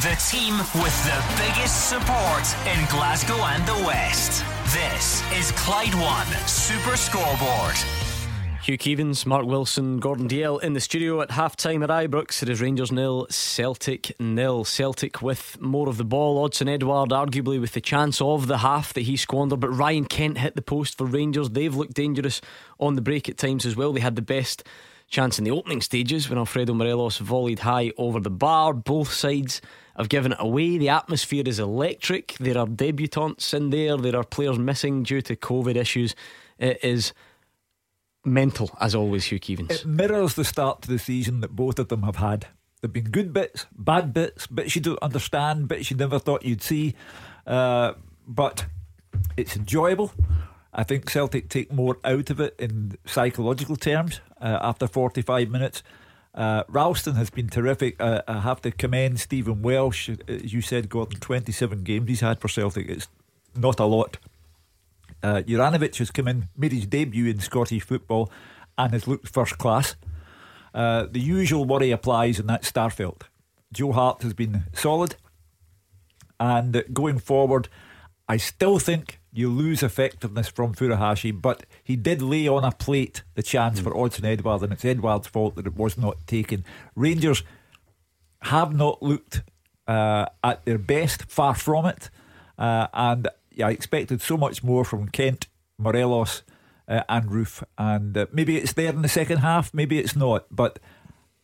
The team with the biggest support in Glasgow and the West. This is Clyde One Super Scoreboard. Hugh Keevins, Mark Wilson, Gordon Dalziel in the studio at half time at Ibrox. It is Rangers nil, Celtic nil. Celtic with more of the ball. Odsonne Edouard, arguably with the chance of the half that he squandered, but Ryan Kent hit the post for Rangers. They've looked dangerous on the break at times as well. They had the best chance in the opening stages when Alfredo Morelos volleyed high over the bar. Both sides have given it away. The atmosphere is electric. There are debutants in there. There are players missing due to COVID issues. It is mental, as always, Hugh Keevins. It mirrors the start to the season that both of them have had. There have been good bits, bad bits, bits you don't understand, bits you never thought you'd see. Uh, but it's enjoyable. I think Celtic take more out of it in psychological terms uh, after 45 minutes. Uh, Ralston has been terrific. Uh, I have to commend Stephen Welsh. As you said, Gordon, 27 games he's had for Celtic. It's not a lot. Uh, Juranovic has come in, made his debut in Scottish football, and has looked first class. Uh, the usual worry applies, and that's Starfelt. Joe Hart has been solid, and going forward, I still think you lose effectiveness from Furuhashi, but he did lay on a plate the chance mm. for Odsonne Edouard, and it's Edouard's fault that it was not taken. Rangers have not looked uh, at their best, far from it, uh, and I expected so much more from Kent, Morelos, uh, and Roofe. And uh, maybe it's there in the second half, maybe it's not. But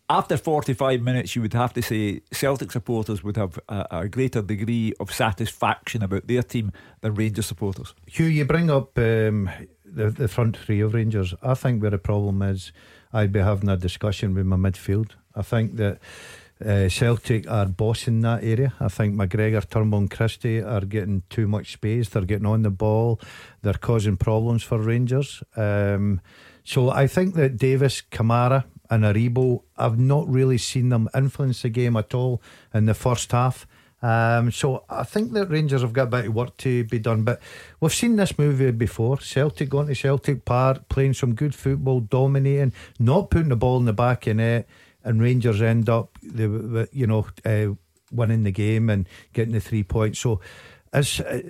after 45 minutes, you would have to say Celtic supporters would have a, a greater degree of satisfaction about their team than Rangers supporters. Hugh, you bring up um, the, the front three of Rangers. I think where the problem is, I'd be having a discussion with my midfield. I think that uh, Celtic are bossing that area. I think McGregor, Turnbull, and Christie are getting too much space. They're getting on the ball. They're causing problems for Rangers. Um, so I think that Davis, Kamara, and Aribo, I've not really seen them influence the game at all in the first half. Um, so I think that Rangers have got a bit of work to be done. But we've seen this movie before. Celtic going to Celtic Park, playing some good football, dominating, not putting the ball in the back of net and Rangers end up, you know, uh, winning the game and getting the three points. So, as uh,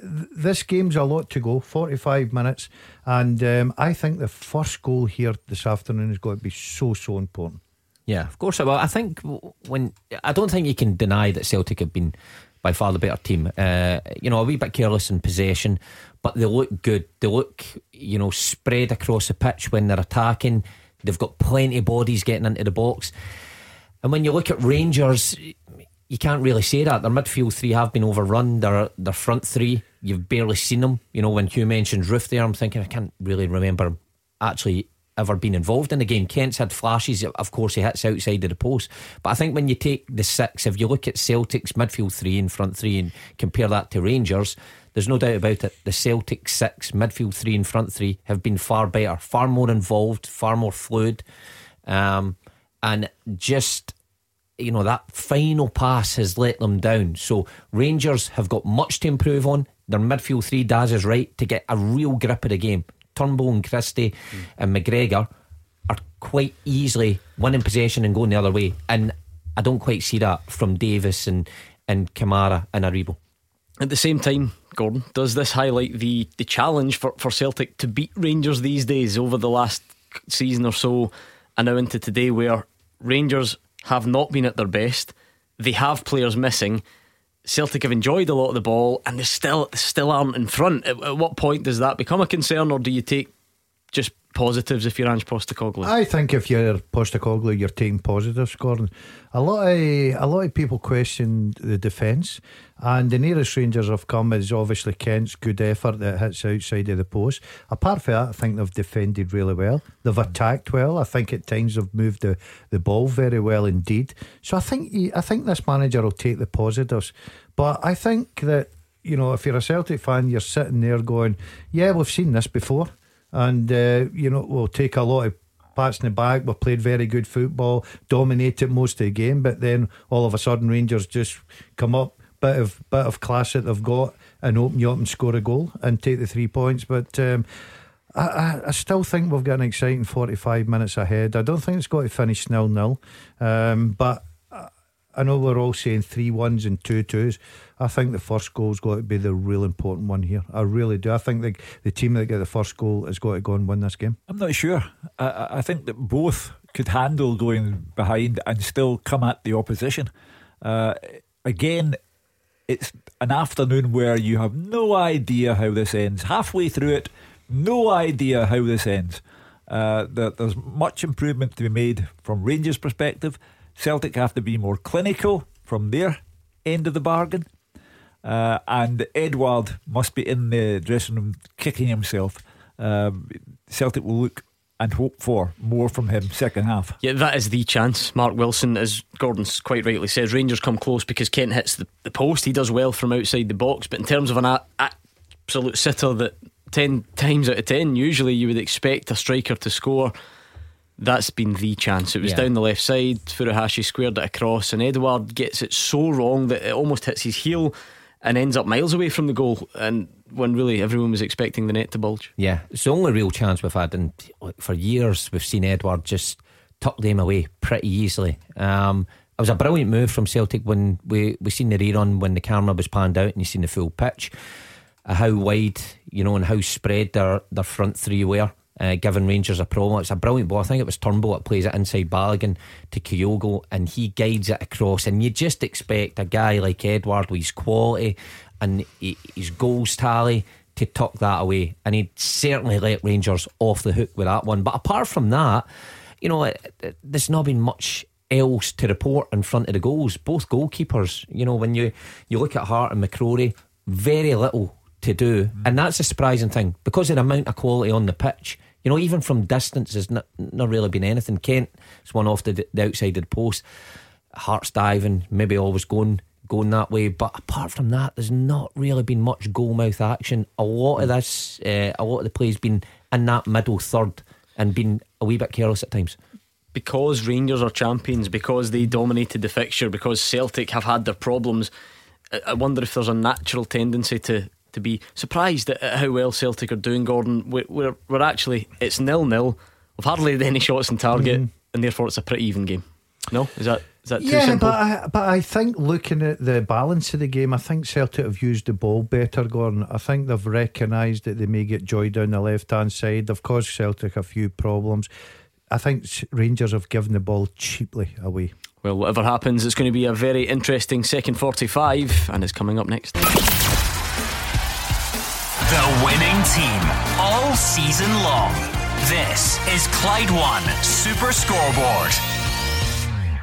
this game's a lot to go, 45 minutes, and um, I think the first goal here this afternoon is going to be so so important. Yeah, of course. Well, I think when I don't think you can deny that Celtic have been by far the better team. Uh, you know, a wee bit careless in possession, but they look good. They look, you know, spread across the pitch when they're attacking. They've got plenty of bodies getting into the box. And when you look at Rangers, you can't really say that. Their midfield three have been overrun. Their their front three, you've barely seen them. You know, when Hugh mentions Roofe there, I'm thinking I can't really remember actually ever been involved in the game. Kent's had flashes. Of course, he hits outside of the post. But I think when you take the six, if you look at Celtic's midfield three and front three and compare that to Rangers, there's no doubt about it. The Celtic six, midfield three and front three have been far better, far more involved, far more fluid. Um, and just, you know, that final pass has let them down. So Rangers have got much to improve on. Their midfield three, Daz is right, to get a real grip of the game. Turnbull and Christie mm. and McGregor are quite easily winning possession and going the other way. And I don't quite see that from Davis and, and Kamara and Aribo. At the same time, Gordon, does this highlight the, the challenge for, for Celtic to beat Rangers these days over the last season or so and now into today where Rangers have not been at their best? They have players missing. Celtic have enjoyed a lot of the ball and they still still aren't in front. At, at what point does that become a concern or do you take just positives if you're Ange Postecoglou? I think if you're Postecoglou, you're taking positives, Gordon. A lot of a lot of people question the defence, and the nearest Rangers have come is obviously Kent's good effort that hits outside of the post. Apart from that, I think they've defended really well. They've attacked well. I think at times they've moved the, the ball very well indeed. So I think he, I think this manager will take the positives, but I think that. You know, if you're a Celtic fan, you're sitting there going, "Yeah, we've seen this before." And uh, you know we'll take a lot of pats in the back. We've played very good football, dominated most of the game, but then all of a sudden Rangers just come up, bit of bit of class that they've got, and open you up and score a goal and take the three points. But um, I, I, I, still think we've got an exciting 45 minutes ahead. I don't think it's got to finish nil nil, um, but I know we're all saying three ones and two twos. I think the first goal's got to be the real important one here. I really do. I think the, the team that get the first goal has got to go and win this game. I'm not sure. I, I think that both could handle going behind and still come at the opposition. Uh, again, it's an afternoon where you have no idea how this ends. Halfway through it, no idea how this ends. Uh, there, there's much improvement to be made from Rangers' perspective. Celtic have to be more clinical from their end of the bargain. Uh, and Edouard must be in the dressing room kicking himself. Um, Celtic will look and hope for more from him second half. Yeah, that is the chance. Mark Wilson, as Gordon's quite rightly says, Rangers come close because Kent hits the, the post. He does well from outside the box, but in terms of an a- absolute sitter that 10 times out of 10, usually you would expect a striker to score. That's been the chance. It was Yeah. down the left side. Furuhashi squared it across, and Edouard gets it so wrong that it almost hits his heel and ends up miles away from the goal. And when really everyone was expecting the net to bulge. Yeah, it's the only real chance we've had, and for years we've seen Edouard just tuck them away pretty easily. Um, it was a brilliant move from Celtic when we we seen the rerun when the camera was panned out and you seen the full pitch, uh, how wide you know and how spread their their front three were. Uh, giving Rangers a problem. It's a brilliant ball. I think it was Turnbull that plays it inside Balogun to Kyogo and he guides it across. And you just expect a guy like Edouard with his quality and his goals tally to tuck that away. And he'd certainly let Rangers off the hook with that one. But apart from that, you know, it, it, there's not been much else to report in front of the goals. Both goalkeepers, you know, when you, you look at Hart and McCrorie, very little to do. And that's a surprising thing because of the amount of quality on the pitch. You know, even from distance, there's not, not really been anything. Kent is one off the, the outside of the post. Hart's diving, maybe always going going that way. But apart from that, there's not really been much goal mouth action. A lot of this, uh, a lot of the play's been in that middle third and been a wee bit careless at times. because Rangers are champions, because they dominated the fixture, because Celtic have had their problems, I wonder if there's a natural tendency to, to be surprised at, at how well Celtic are doing, Gordon. We're, we're, we're actually, it's nil nil. We've hardly had any shots on target, mm-hmm. and therefore it's a pretty even game. No? Is that, is that too Yeah, simple? but I, but I think looking at the balance of the game, I think Celtic have used the ball better. Gordon, I think they've recognised that they may get joy down the left hand side. They've caused Celtic a few problems. I think Rangers have given the ball cheaply away. Well, whatever happens, it's going to be a very interesting second 45, and it's coming up next. The winning team all season long. This is Clyde One Super Scoreboard.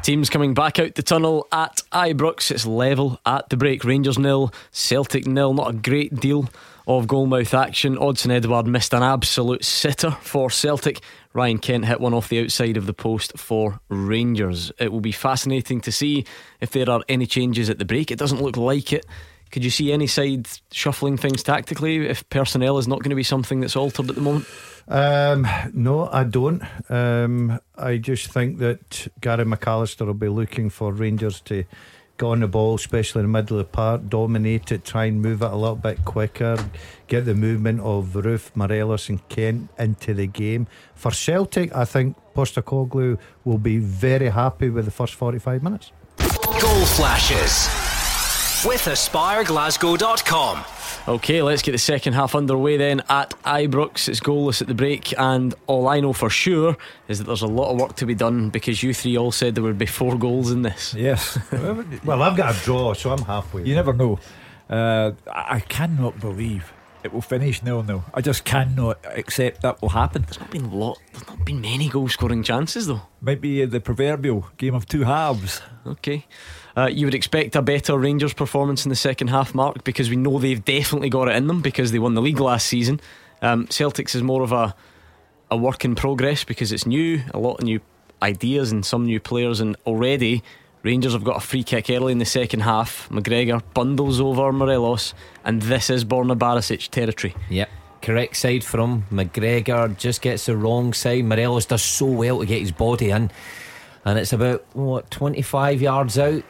Teams coming back out the tunnel at Ibrox. It's level at the break. Rangers nil, Celtic nil. Not a great deal of goalmouth action. Odsonne Edouard missed an absolute sitter for Celtic. Ryan Kent hit one off the outside of the post for Rangers. It will be fascinating to see if there are any changes at the break. It doesn't look like it. Could you see any side shuffling things tactically if personnel is not going to be something that's altered at the moment? Um, no, I don't. Um, I just think that Gary McAllister will be looking for Rangers to get on the ball, especially in the middle of the park, dominate it, try and move it a little bit quicker, get the movement of Roofe, Morelos, and Kent into the game. For Celtic, I think Postecoglou will be very happy with the first 45 minutes. Goal flashes with AspireGlasgow.com. Okay, let's get the second half underway then at Ibrox. It's goalless at the break, and all I know for sure is that there's a lot of work to be done because you three all said there would be four goals in this. Yes. Well, I've got a draw, so I'm halfway. You never know. Uh, I I cannot believe it will finish nil nil. I just cannot accept that will happen. There's not been lot. There's not been many goal scoring chances though. Might be the proverbial game of two halves. Okay, uh, you would expect a better Rangers performance in the second half, Mark, because we know they've definitely got it in them because they won the league last season. Um, Celtics is more of a a work in progress because it's new, a lot of new ideas and some new players, and already Rangers have got a free kick early in the second half. McGregor bundles over Morelos, and this is Borna Barisic territory. Yep. Correct side from McGregor, just gets the wrong side. Morelos does so well to get his body in, and it's about what 25 yards out,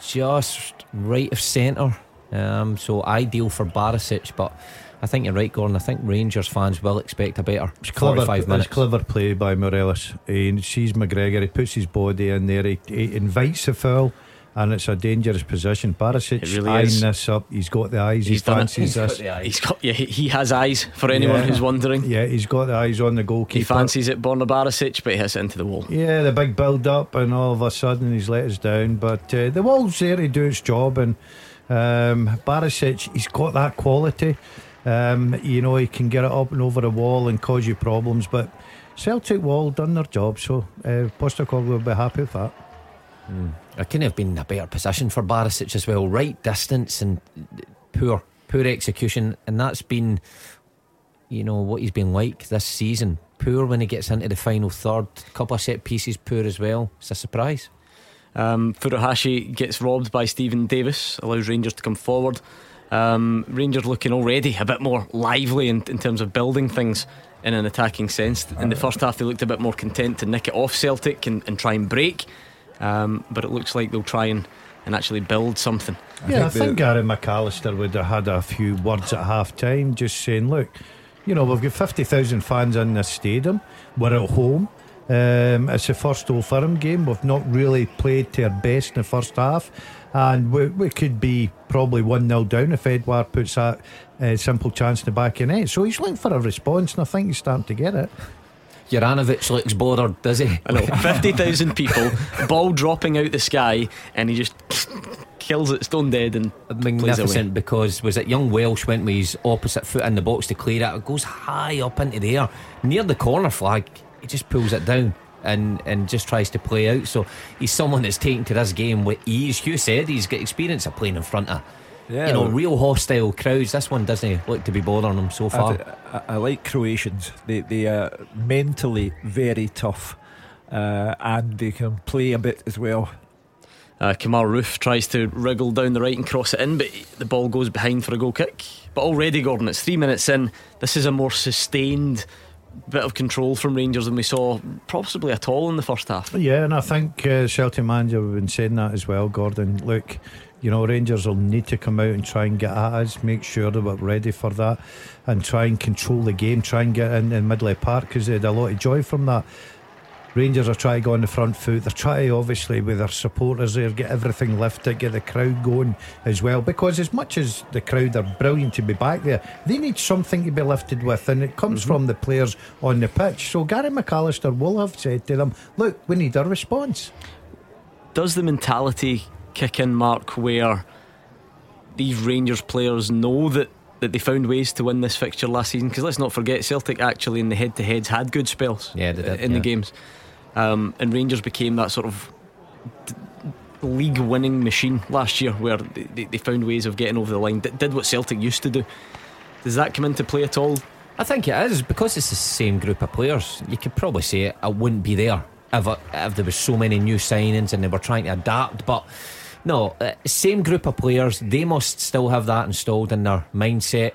just right of centre. Um, so ideal for Barisic, but I think you're right, Gordon. I think Rangers fans will expect a better It's clever, 45 minutes. It's clever play by Morelos. He sees McGregor, he puts his body in there, he, he invites the foul, and it's a dangerous position. Barisic It really eyeing is. this up. He's got the eyes. He's he done it. fancies He's got the eye. He's got yeah, he- he has eyes for anyone Yeah. who's wondering. Yeah, he's got the eyes on the goalkeeper. He fancies it, Borna Barisic, but he hits it into the wall. Yeah, the big build up, and all of a sudden he's let us down. But uh, the wall's there to do its job, and um, Barisic, he's got that quality. Um, you know, he can get it up and over the wall and cause you problems. But Celtic wall done their job, so uh, Postecoglou will be happy with that. It couldn't have been a better position for Barisic as well. Right distance and poor, poor execution, and that's been, you know, what he's been like this season. Poor when he gets into the final third. Couple of set pieces, poor as well. It's a surprise. Um, Furuhashi gets robbed by Stephen Davis, allows Rangers to come forward. Um, Rangers looking already a bit more lively in, in terms of building things in an attacking sense. In the first half, they looked a bit more content to nick it off Celtic and, and try and break. Um, but it looks like they'll try and, and actually build something. yeah, I think think Gary McAllister would have had a few words at half time just saying, look, you know, we've got 50,000 fans in this stadium. We're at home. Um, it's the first Old Firm game. We've not really played to our best in the first half. And we, we could be probably 1 0 down if Edouard puts that uh, simple chance in the back of the net. So he's looking for a response, and I think he's starting to get it. Juranovic looks bothered, does he? I know, 50,000 people, ball dropping out the sky, and he just kills it stone dead and magnificent because was it young Welsh went with his opposite foot in the box to clear it. It goes high up into the air near the corner flag. He just pulls it down and and just tries to play out. So he's someone that's taken to this game with ease. Hugh said he's got experience of playing in front of Yeah, you know real hostile crowds. This one doesn't look to be bothering them so far. th- I, I like Croatians. They they are mentally very tough, uh, and they can play a bit as well. Uh, Kemar Roofe tries to wriggle down the right and cross it in, but the ball goes behind for a goal kick. But already, Gordon, it's three minutes in. This is a more sustained bit of control from Rangers than we saw possibly at all in the first half. Yeah, and I think uh, Celtic manager have been saying that as well, Gordon. Look, you know, Rangers will need to come out and try and get at us, make sure that we're ready for that, and try and control the game, try and get in in Midley Park because they had a lot of joy from that. Rangers are trying to go on the front foot. They're trying obviously, with their supporters there, get everything lifted, get the crowd going as well. Because as much as the crowd are brilliant to be back there, they need something to be lifted with, and it comes mm-hmm. from the players on the pitch. So Gary McAllister will have said to them, "Look, we need a response." Does the mentality kick in, Mark, where these Rangers players know that, that they found ways to win this fixture last season? Because let's not forget, Celtic actually in the head to heads had good spells Yeah, they did, in the games. Um, and Rangers became that sort of d- league winning machine last year where they, they, found ways of getting over the line, did, did what Celtic used to do. Does that come into play at all? I think it is because it's the same group of players. You could probably say it, I wouldn't be there if, it, if there was so many new signings and they were trying to adapt. But no, uh, same group of players. They must still have that installed in their mindset.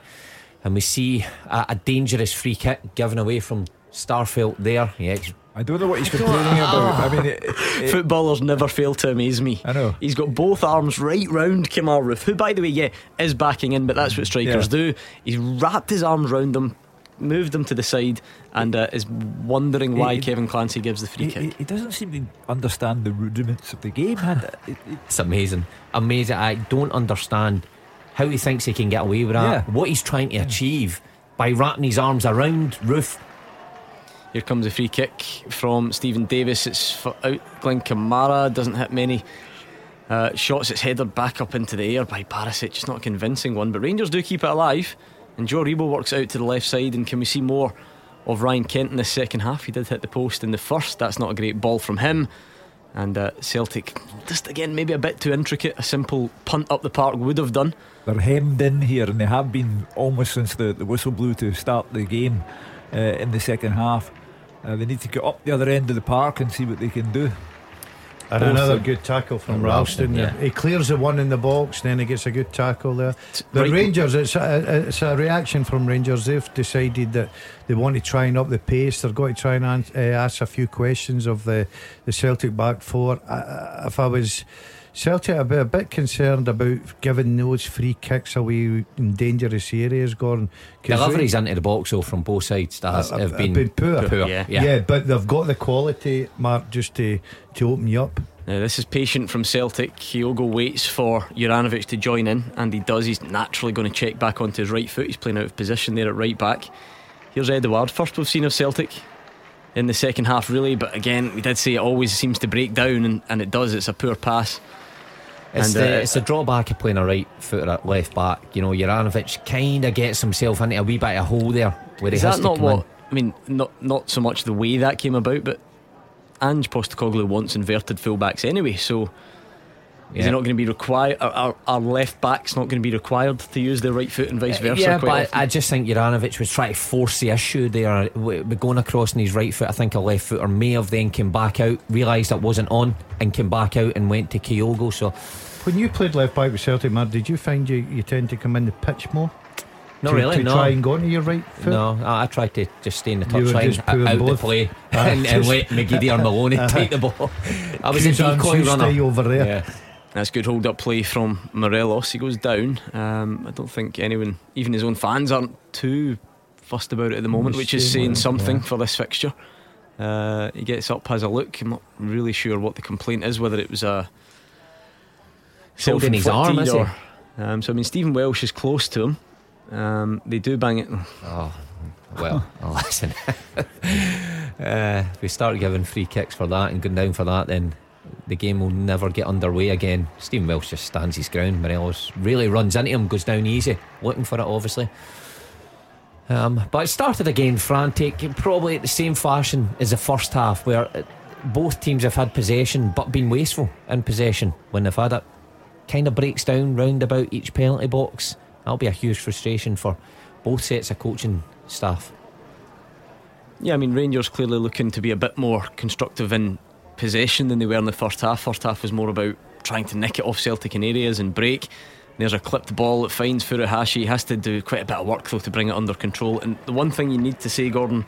And we see a, a dangerous free kick given away from Starfelt there. Yeah, I don't know what he's complaining about. I mean, it, it, Footballers never fail to amaze me. I know. He's got both arms right round Kemar Roofe, who, by the way, yeah, is backing in, but that's what strikers Yeah. do. He's wrapped his arms round him, moved him to the side, and uh, is wondering why He- Kevin Clancy gives the free he, kick. he- he doesn't seem to understand the rudiments of the game. And it, it, It's amazing. Amazing. I don't understand how he thinks he can get away with that. Yeah. What he's trying to achieve by wrapping his arms around Roofe. Here comes a free kick from Stephen Davis. It's for out. Glenn Kamara doesn't hit many uh, shots. It's headed back up into the air by Barisic. It's not a convincing one, but Rangers do keep it alive. And Joe Aribo works out to the left side. And can we see more of Ryan Kent in the second half? He did hit the post in the first. That's not a great ball from him. And uh, Celtic, just again, maybe a bit too intricate. A simple punt up the park would have done. they're hemmed in here, and they have been almost since the, the whistle blew to start the game uh, in the second half. Uh, they need to get up the other end of the park and see what they can do. And Both another of- good tackle from Ralston. Yeah. He clears the one in the box, and then he gets a good tackle there. The right- Rangers, it's a, it's a reaction from Rangers. They've decided that they want to try and up the pace. They're going to try and uh, ask a few questions of the, the Celtic back four. If I was Celtic, I'd a bit concerned about giving those free kicks away in dangerous areas, Gordon. 'Cause Deliveries into the box, though, from both sides that has, have been, been poor. poor. Yeah. Yeah. yeah. but they've got the quality, Mark, just to, to open you up. Now, this is patient from Celtic. Kyogo waits for Juranovic to join in, and he does. He's naturally going to check back onto his right foot. He's playing out of position there at right back. Here's Edouard. First we've seen of Celtic in the second half, really, but again, we did say it always seems to break down, and, and it does. It's a poor pass. It's, And, the, uh, it's a drawback of playing a right footer at left back. You know, Juranovic kind of gets himself into a wee bit of a hole there where Is he has that to not come what? in. I mean, not not so much the way that came about, but Ange Postecoglou wants inverted fullbacks anyway. So is Yeah. he not going to be required? Our, left back's not going to be required to use the right foot and vice versa. Yeah, but often. I just think Juranovic was trying to force the issue there. Going across in his right foot, I think a left footer may have then came back out, realised it wasn't on, and came back out and went to Kyogo. So, When you played left back with Celtic, Mar, did you find you, you tend to come in the pitch more? not to, really, to no. try and go into your right foot? No, I, I tried to just stay in the You were touchline, just pulling out the play, Ah, and, and let McGeady or Maloney take the ball. I was a Kuzan decoy Suste runner. over there. Yeah. That's good hold up play from Morelos. He goes down. Um, I don't think anyone, even his own fans, aren't too fussed about it at the moment, which is saying something for this fixture. Uh, he gets up, has a look. I'm not really sure what the complaint is, whether it was a Holding his arm, is or. Um, so I mean, Stephen Welsh is close to him. Um, they do bang it. Oh, well, oh, listen. uh, if we start giving free kicks for that and going down for that, then the game will never get underway again. Stephen Welsh just stands his ground. Morelos really runs into him, goes down easy, looking for it, obviously. Um, but it started again frantic, probably at the same fashion as the first half, where both teams have had possession but been wasteful in possession when they've had it. Kind of breaks down round about each penalty box. That'll be a huge frustration for both sets of coaching staff. Yeah, I mean, Rangers clearly looking to be a bit more constructive in possession than they were in the first half. First half was more about trying to nick it off Celtic in areas and break. There's a clipped ball that finds Furuhashi. He has to do quite a bit of work though to bring it under control. And the one thing you need to say, Gordon,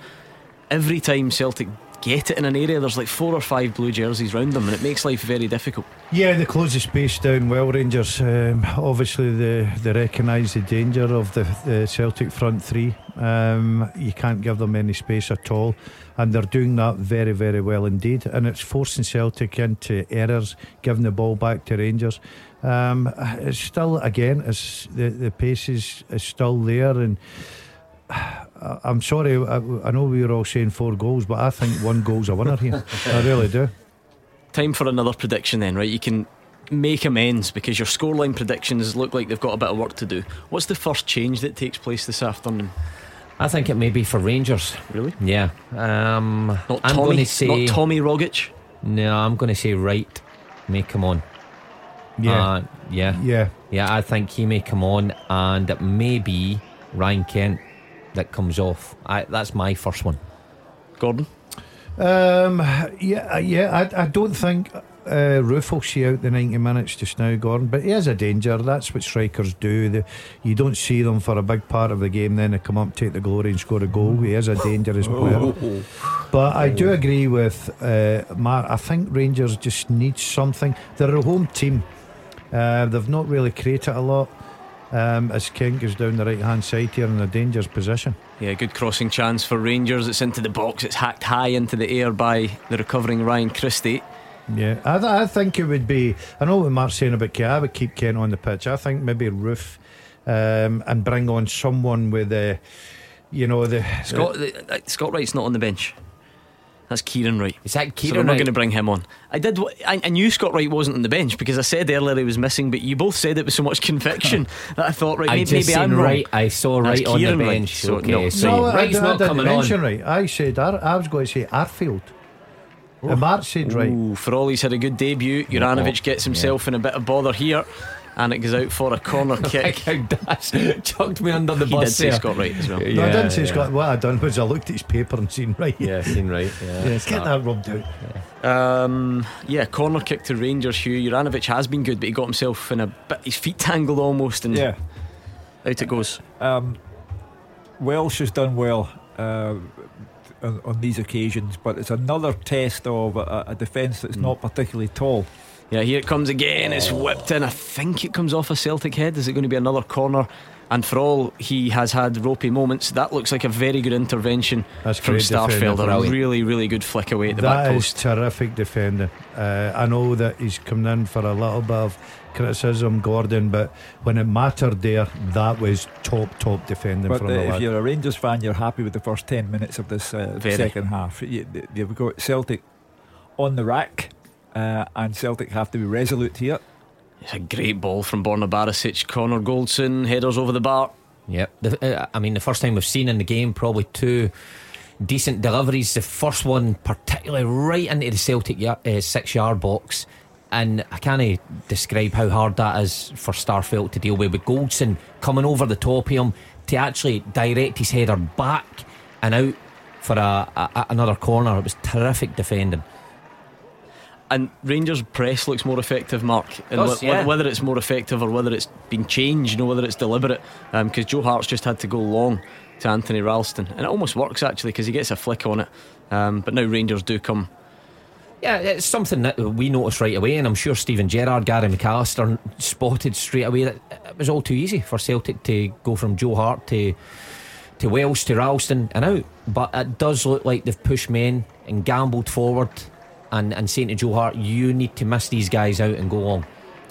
every time Celtic get it in an area, there's like four or five blue jerseys round them, and it makes life very difficult. Yeah, they close the space down well, Rangers. Um, obviously, they, they recognise the danger of the, the Celtic front three. Um, you can't give them any space at all, and they're doing that very, very well indeed. And it's forcing Celtic into errors, giving the ball back to Rangers. Um, it's still, again, it's, the, the pace is, is still there, and I'm sorry, I, I know we were all saying four goals, but I think one goal's a winner here. I really do. Time for another prediction then, right? You can make amends because your scoreline predictions look like they've got a bit of work to do. What's the first change that takes place this afternoon? I think it may be for Rangers. Really? Yeah. Um, Not I'm Tommy, going to say not Tommy Rogic. no. I'm going to say right. May come on. Yeah. Uh, yeah. yeah. Yeah. I think he may come on, and it may be Ryan Kent that comes off. I, that's my first one. Gordon. Um, yeah, uh, yeah. I, I don't think uh, Roofe will see out the ninety minutes just now, Gordon. But he is a danger. That's what strikers do. The, you don't see them for a big part of the game, then they come up, take the glory, and score a goal. He is a dangerous player. But I do agree with uh, Mark. I think Rangers just need something. They're a home team. Uh, they've not really created a lot. Um, as King goes down the right hand side here in a dangerous position. Yeah, good crossing chance for Rangers. It's into the box. It's hacked high into the air by the recovering Ryan Christie. Yeah, I, th- I think it would be. I know what Mark's saying about Kent. I would keep Kent on the pitch. I think maybe Roofe um, and bring on someone with the, you know, the Scott uh, Scott Wright's not on the bench. That's Kieran Wright. Is that so Kieran they're not Wright? going to bring him on. I did. w- I, I knew Scott Wright wasn't on the bench because I said earlier he was missing, but you both said it with so much conviction that I thought, right, I maybe, just maybe seen I'm wrong. right. I saw That's right on the Kieran Wright, bench. so okay, no. so no, I, Wright's I, not didn't coming mention on. right. I said Ar- I was going to say Arfield. And Mark said right. Ooh, for all he's had a good debut, Juranovic gets himself in a bit of bother here, and it goes out for a corner kick. How Daz chucked me under the he bus did say. Scott Wright as well. No, I didn't say yeah. Scott. What I done was I looked at his paper and seen right. Yeah, seen right. Yeah, Yeah, get that rubbed out. Um, yeah, corner kick to Rangers. Hugh Juranovic has been good, but he got himself in a bit. His feet tangled almost, and Yeah. out it goes. Um, Welsh has done well uh, on, on these occasions, but it's another test of a, a defence that's not particularly tall. Yeah, here it comes again. It's whipped in. I think it comes off a Celtic head. Is it going to be another corner? And for all he has had ropey moments, that looks like a very good intervention That's from great. Starfelt. A really, really good flick away at the back post. That is post. terrific defending. Uh, I know that he's coming in for a little bit of criticism, Gordon, but when it mattered there, that was top, top defending But from uh, the if lad. you're a Rangers fan, you're happy with the first 10 minutes of this uh, second half. You, you've got Celtic on the rack, uh, and Celtic have to be resolute here. It's a great ball from Borna Barisic. Connor Goldson, headers over the bar. Yep. The, uh, I mean, the first time we've seen in the game, probably two decent deliveries. The first one, particularly right into the Celtic ya- uh, six yard box. And I can't describe how hard that is for Starfelt to deal with. With Goldson coming over the top of him to actually direct his header back and out for a, a, another corner. It was terrific defending. And Rangers press looks more effective, Mark. And Does, yeah. whether it's more effective or whether it's been changed, you know, whether it's deliberate. Because Joe Hart's just had to go long to Anthony Ralston. And it almost works actually because he gets a flick on it. Um, but now Rangers do come. Yeah, it's something that we noticed right away, and I'm sure Steven Gerrard, Gary McAllister spotted straight away that it was all too easy for Celtic to go from Joe Hart to to Welsh to Ralston and out. But it does look like they've pushed men and gambled forward, and and saying to Joe Hart, you need to miss these guys out and go long.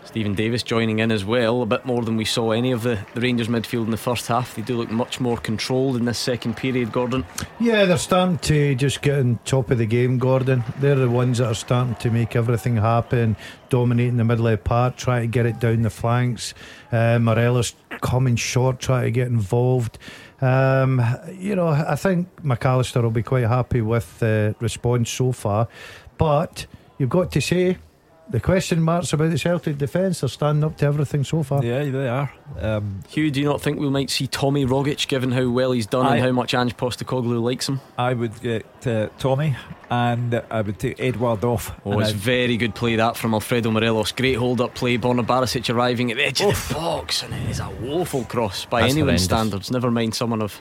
Stephen Davis joining in as well, a bit more than we saw any of the, the Rangers midfield in the first half. They do look much more controlled in this second period, Gordon. Yeah, they're starting to just get on top of the game, Gordon. They're the ones that are starting to make everything happen, dominating the middle of the park, trying to get it down the flanks. Uh, Morelos coming short, trying to get involved. Um, you know, I think McAllister will be quite happy with the response so far. But you've got to say, the question marks about the Celtic defence are standing up to everything so far. Yeah, they are. Um, Hugh, do you not think we might see Tommy Rogic, given how well he's done I- and how much Ange Postecoglou likes him? I would get uh, Tommy, and I would take Edouard off. Oh, and it's I'd- very good play that from Alfredo Morelos. Great hold up play. Borna Barisic arriving at the edge of the box, and it is a woeful cross by That's anyone's horrendous. standards. Never mind someone of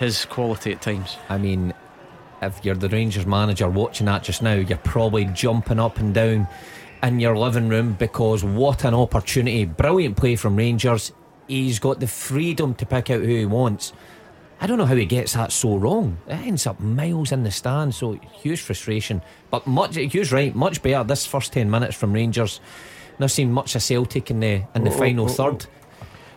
his quality at times. I mean, if you're the Rangers manager watching that just now, you're probably jumping up and down in your living room because what an opportunity. Brilliant play from Rangers. He's got the freedom to pick out who he wants. I don't know how he gets that so wrong. It ends up miles in the stand, so huge frustration. But much, Hugh's right, much better this first 10 minutes from Rangers. Not seen much of Celtic in the in the Oh, final oh, oh, third.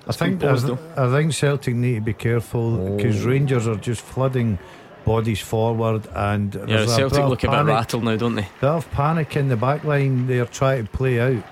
I think I, th- I think Celtic need to be careful because Rangers are just flooding bodies forward and Yeah, there's a Celtic bit of look a bit rattled now, don't they? bit of panic in the back line they're trying to play out.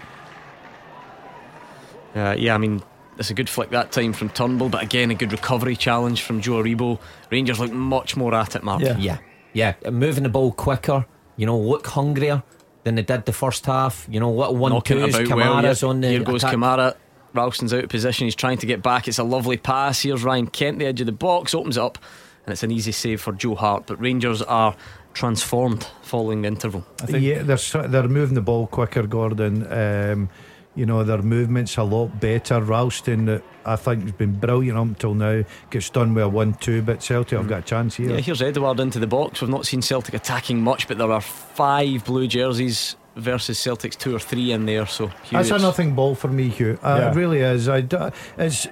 Uh, yeah, I mean, it's a good flick that time from Turnbull, but again, a good recovery challenge from Joe Aribo. Rangers look much more at it, Mark. Yeah. Yeah, yeah, moving the ball quicker. You know, look hungrier than they did the first half. You know, what one Knocking twos, it about well. Kamara's yeah. on the Here goes attack. Kamara. Ralston's out of position. He's trying to get back. It's a lovely pass. Here's Ryan Kent, the edge of the box, opens it up, and it's an easy save for Joe Hart. But Rangers are transformed following the interval. I think Yeah, they're they're moving the ball quicker, Gordon. Um, you know their movements a lot better. Ralston, uh, I think, has been brilliant up until now. Gets done with a one-two, but Celtic have got a chance here. Yeah, here's Edouard into the box. We've not seen Celtic attacking much, but there are five blue jerseys versus Celtic's two or three in there. So That's a nothing ball for me, Hugh. Uh, Yeah. It really is. I d- it's,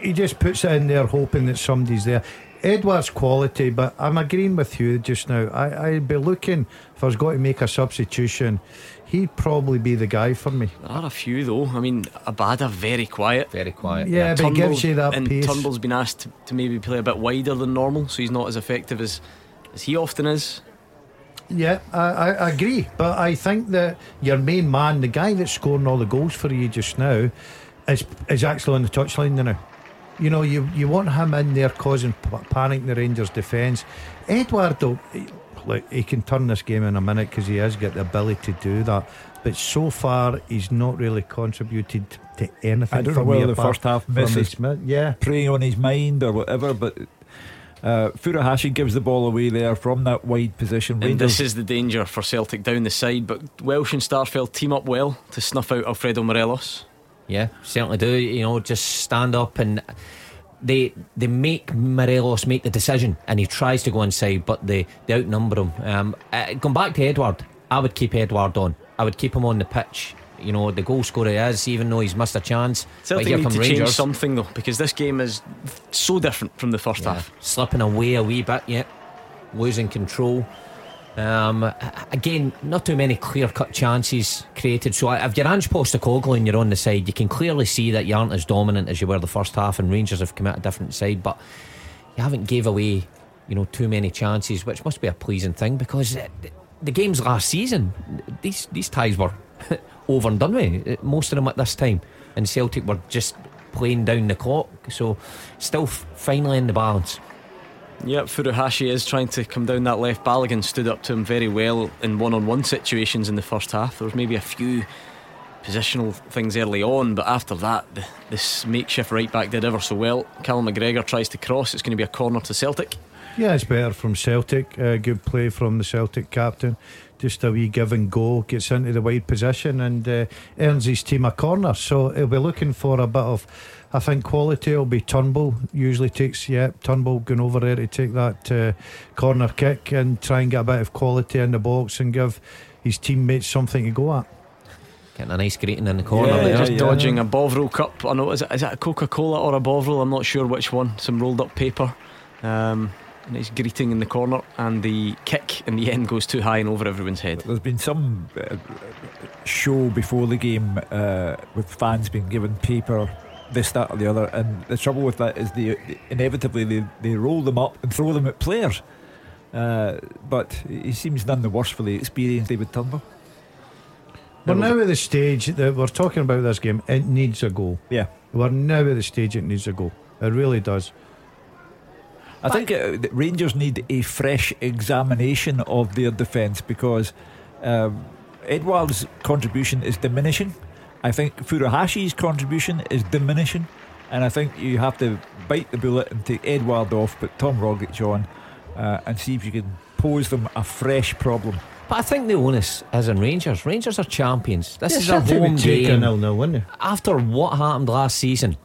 he just puts it in there hoping that somebody's there. Edouard's quality, but I'm agreeing with you just now. I, I'd be looking, if I was going to make a substitution, he'd probably be the guy for me. There are a few though. I mean, Abada very quiet. Very quiet. Yeah, but he gives you that and pace. Turnbull's been asked to, to maybe play a bit wider than normal, so he's not as effective as as he often is. Yeah, I, I I agree. But I think that your main man, the guy that's scoring all the goals for you just now, is is actually on the touchline now. You know, you, you want him in there causing p- panic in the Rangers' defence. Eduardo, he- look, he can turn this game in a minute because he has got the ability to do that. But so far, he's not really contributed to anything. I don't for know whether the first half from misses Yeah, preying on his mind or whatever, but uh, Furuhashi gives the ball away there from that wide position. And this is the danger for Celtic down the side. But Welsh and Starfelt team up well to snuff out Alfredo Morelos. Yeah, certainly do. You know, just stand up and they they make Morelos make the decision, and he tries to go inside, but they they outnumber him. Um, uh, going back to Edouard, I would keep Edouard on. I would keep him on the pitch. you know the goal scorer is, even though he's missed a chance. Celtic but here need to Rangers. change something though, because this game is so different from the first Yeah, half. slipping away a wee bit yet, losing control. Um, again, not too many clear cut chances created. So if you're Ange Postecoglou and you're on the side, you can clearly see that you aren't as dominant as you were the first half, and Rangers have come out a different side. But you haven't gave away, you know, too many chances, which must be a pleasing thing because uh, the games last season, these these ties were over and done with. uh, Most of them at this time, and Celtic were just playing down the clock. So still finally in the balance. Yep, Furuhashi is trying to come down that left. Balogun stood up to him very well in one on one situations in the first half. There was maybe a few positional things early on, but after that, this makeshift right back did ever so well. Callum McGregor tries to cross, it's going to be a corner to Celtic. Yeah, it's better from Celtic. Uh, good play from the Celtic captain. Just a wee give and go, gets into the wide position and uh, earns his team a corner. So he'll be looking for a bit of, I think, quality. It'll be Turnbull. Usually takes, yeah, Turnbull going over there to take that uh, corner kick and try and get a bit of quality in the box and give his teammates something to go at. Getting a nice greeting in the corner Yeah, there. just yeah. dodging a Bovril cup. I know, is it, is it a Coca Cola or a Bovril? I'm not sure which one. Some rolled up paper. Um, nice greeting in the corner, and the kick in the end goes too high and over everyone's head. There's been some uh, show before the game uh, with fans being given paper, this, that, or the other, and the trouble with that is they inevitably they, they roll them up and throw them at players. Uh, but he seems none the worse for the experience, David Turnbull. We're now at the stage that we're talking about this game. It needs a goal. Yeah, We're now at the stage it needs a goal. It really does. I think uh, the Rangers need a fresh examination of their defence because um, Edouard's contribution is diminishing. I think Furuhashi's contribution is diminishing, and I think you have to bite the bullet and take Edouard off, put Tom Rogic on, uh, and see if you can pose them a fresh problem. But I think the onus is on Rangers. Rangers are champions. This is a home would a game. nil nil, wouldn't they? After what happened last season,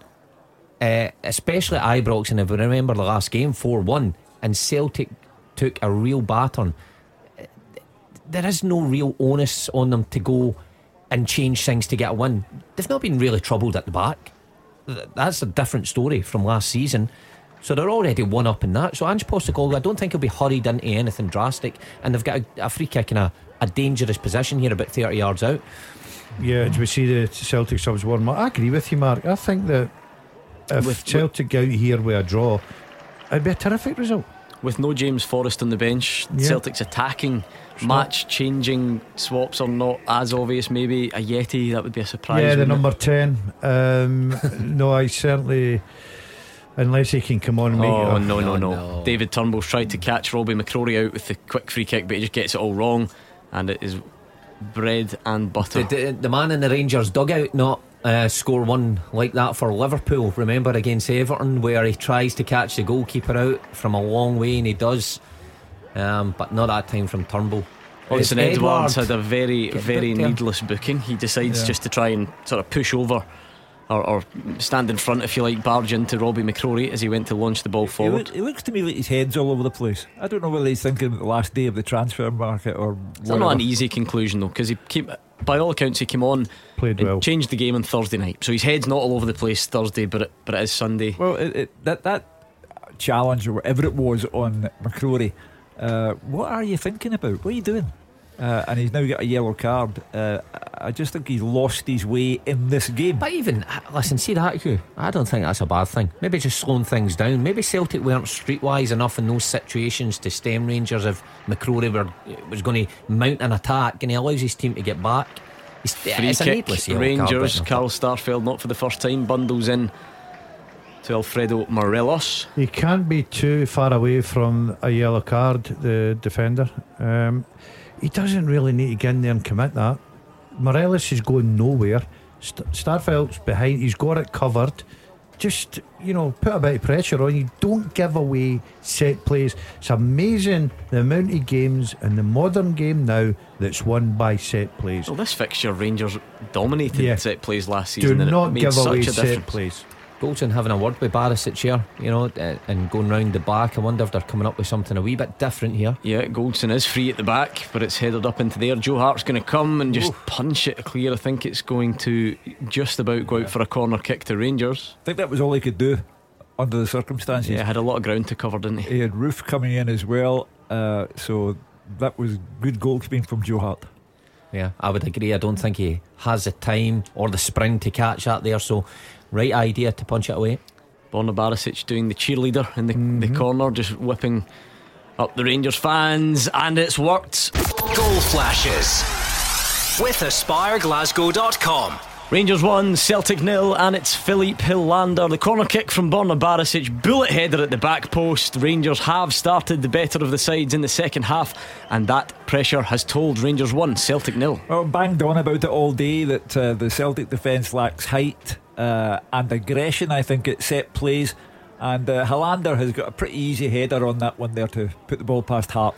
uh, especially at Ibrox, and if we remember the last game, 4 1, and Celtic took a real baton, uh, there is no real onus on them to go and change things to get a win. They've not been really troubled at the back. That's a different story from last season. So they're already one up in that. So Ange Postecoglou, I don't think he'll be hurried into anything drastic. And they've got a, a free kick in a, a dangerous position here, about 30 yards out. Yeah, as we see the Celtic subs warm up. I agree with you, Mark. I think that if With- Celtic go out here with a draw, it'd be a terrific result. With no James Forrest on the bench, Yeah. Celtic's attacking, match changing swaps are not as obvious. Maybe Ajeti, that would be a surprise. yeah, the wouldn't it? number 10. Um, no, I certainly, unless he can come on and make Oh, it. no, no, No, no, no. David Turnbull's tried to catch Robby McCrorie out with the quick free kick, but he just gets it all wrong. And it is bread and butter. The, the, the man in the Rangers dugout not uh, score one like that for Liverpool. Remember against Everton where he tries to catch the goalkeeper out from a long way and he does, um, but not that time from Turnbull. It's Odsonne Edwards Edouard. had a very, Getting very booked there. needless booking. He decides Yeah. just to try and sort of push over or, or stand in front, if you like, barge into Robby McCrorie as he went to launch the ball It, forward. look, it looks to me like his head's all over the place. I don't know whether he's thinking about the last day of the transfer market or. It's not an easy conclusion though, because he came, by all accounts, he came on Played and well. changed the game on Thursday night. So his head's not all over the place Thursday, but it, but it is Sunday. Well, it, it, that that challenge or whatever it was on McCrorie, uh, what are you thinking about? What are you doing? Uh, and he's now got a yellow card. Uh, I just think he's lost his way in this game. But even uh, listen, see that Hugh. I don't think that's a bad thing. Maybe just slowing things down. Maybe Celtic weren't streetwise enough in those situations to stem Rangers if McCrorie were, was going to mount an attack and he allows his team to get back. It's, Free it's a kick, needless yellow Rangers, but- Carl Starfelt, not for the first time, bundles in to Alfredo Morelos. He can't be too far away from a yellow card, the defender. Um, he doesn't really need to get in there and commit that. Morelos is going nowhere. St- Starfelt's behind, he's got it covered. Just, you know, put a bit of pressure on you. Don't give away set plays. It's amazing the amount of games in the modern game now that's won by set plays. Well, this fixture, Rangers dominated Yeah. set plays last Do season. and it not made give such away a set difference. plays. Goldson having a word with Barisic here, you know, uh, and going round the back. I wonder if they're coming up with something a wee bit different here. Yeah, Goldson is free at the back, but it's headed up into there. Joe Hart's going to come and just Oof. punch it clear. I think it's going to just about go out for a corner kick to Rangers. I think that was all he could do under the circumstances. Yeah, had a lot of ground to cover, didn't he? He had Roofe coming in as well, uh, so that was good goalkeeping from Joe Hart. Yeah, I would agree. I don't think he has the time or the spring to catch that there. So Right idea to punch it away. Borna Barisic doing the cheerleader in the, mm-hmm. the corner, just whipping up the Rangers fans, and it's worked. Goal flashes with AspireGlasgow.com. Rangers 1, Celtic nil, and it's Filip Helander. The corner kick from Borna Barisic, bullet header at the back post. Rangers have started the better of the sides in the second half, and that pressure has told Rangers 1, Celtic nil. Well, banged on about it all day that uh, the Celtic defence lacks height uh, and aggression, I think, at set plays. And uh, Helander has got a pretty easy header on that one there to put the ball past Hart.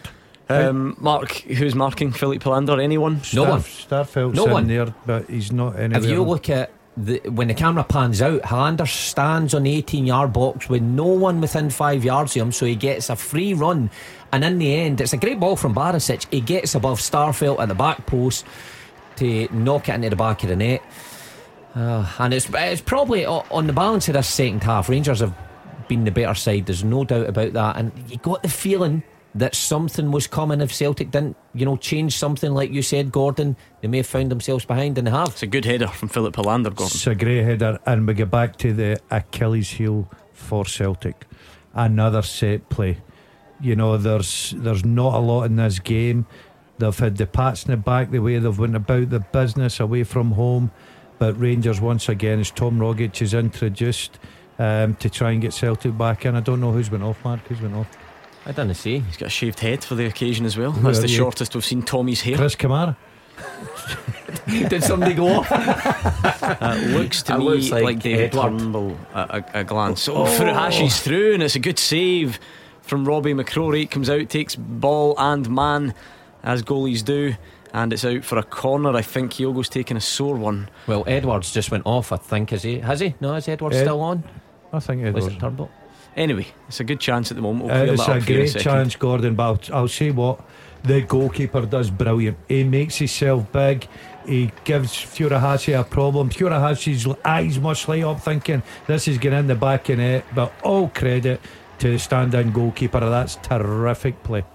Um, Mark, who's marking Filip Helander? Anyone? No one. Starfelt's no one. there, but he's not anywhere. If you look at the, when the camera pans out, Helander stands on the 18 yard box with no one within five yards of him, so he gets a free run. And in the end, it's a great ball from Barisic. He gets above Starfelt at the back post to knock it into the back of the net. Uh, and it's it's probably on the balance of this second half. Rangers have been the better side. There's no doubt about that. And you got the feeling that something was coming if Celtic didn't, you know, change something like you said, Gordon. They may have found themselves behind, and they have. It's a good header from Filip Helander, Gordon. It's a great header, and we get back to the Achilles heel for Celtic. Another set play. You know, there's there's not a lot in this game. They've had the pats in the back, the way they've went about the business away from home. But Rangers, once again, as Tom Rogic is introduced um, to try and get Celtic back in. I don't know who's went off, Mark. Who's went off? I don't see. He's got a shaved head for the occasion as well. That's the shortest we've seen Tommy's hair. Chris Kamara. Did somebody go off? uh, looks to me looks like, like David Turnbull at a, a, glance. Oh, oh. Furuhashi's through, and it's a good save from Robby McCrorie. Comes out, takes ball and man, as goalies do and it's out for a corner. I think Kyogo's taking a sore one. Well, Edouard just went off, I think, is he? Has he? No, is Edouard Ed- still on? I think Edouard. Was it Turnbull? Anyway, it's a good chance at the moment. We'll uh, it's a great a chance, Gordon, but I'll, I'll say what the goalkeeper does brilliant. He makes himself big. He gives Furuhashi a problem. Furuhashi's eyes must light up thinking this is getting in the back of net, but all credit to the stand in goalkeeper. That's terrific play.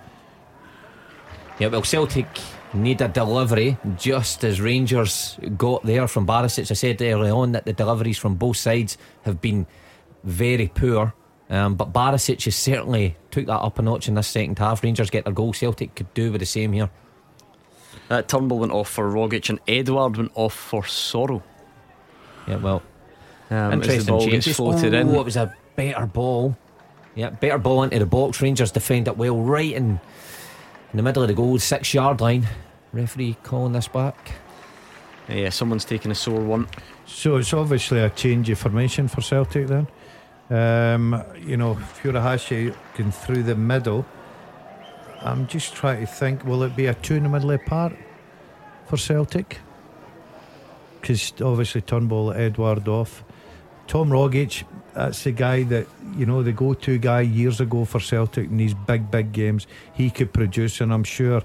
Yeah, well, Celtic need a delivery just as Rangers got there from Barisic. I said early on that the deliveries from both sides have been very poor. Um, but Barisic has certainly took that up a notch in this second half. Rangers get their goal. Celtic could do with the same here. Uh, Turnbull went off for Rogic and Edouard went off for Soro. Yeah, well, um, interesting changes. Floated oh, in. it was a better ball. Yeah, better ball into the box. Rangers defend it well, right in in the middle of the goal, six yard line. Referee calling this back. Yeah, someone's taking a sore one. So it's obviously a change of formation for Celtic then. Um, you know, Furuhashi going through the middle. I'm just trying to think, will it be a two in the middle apart for Celtic? Because obviously Turnbull, Edouard off. Tom Rogic, that's the guy that you know the go-to guy years ago for Celtic in these big, big games. He could produce, and I'm sure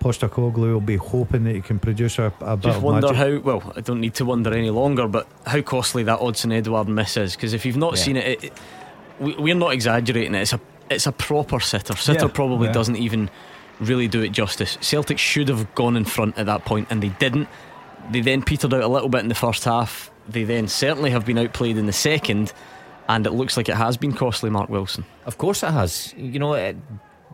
Postecoglou will be hoping that he can produce a, a bit. Just wonder how. Well, I don't need to wonder any longer, but how costly that Odsonne Edouard miss is. Because if you've not yeah. seen it, it, it we, are not exaggerating it. It's a it's a proper sitter. Sitter yeah, probably yeah. doesn't even really do it justice. Celtic should have gone in front at that point, and they didn't. They then petered out a little bit in the first half. They then certainly have been outplayed in the second and it looks like it has been costly, Mark Wilson. Of course it has. You know, it,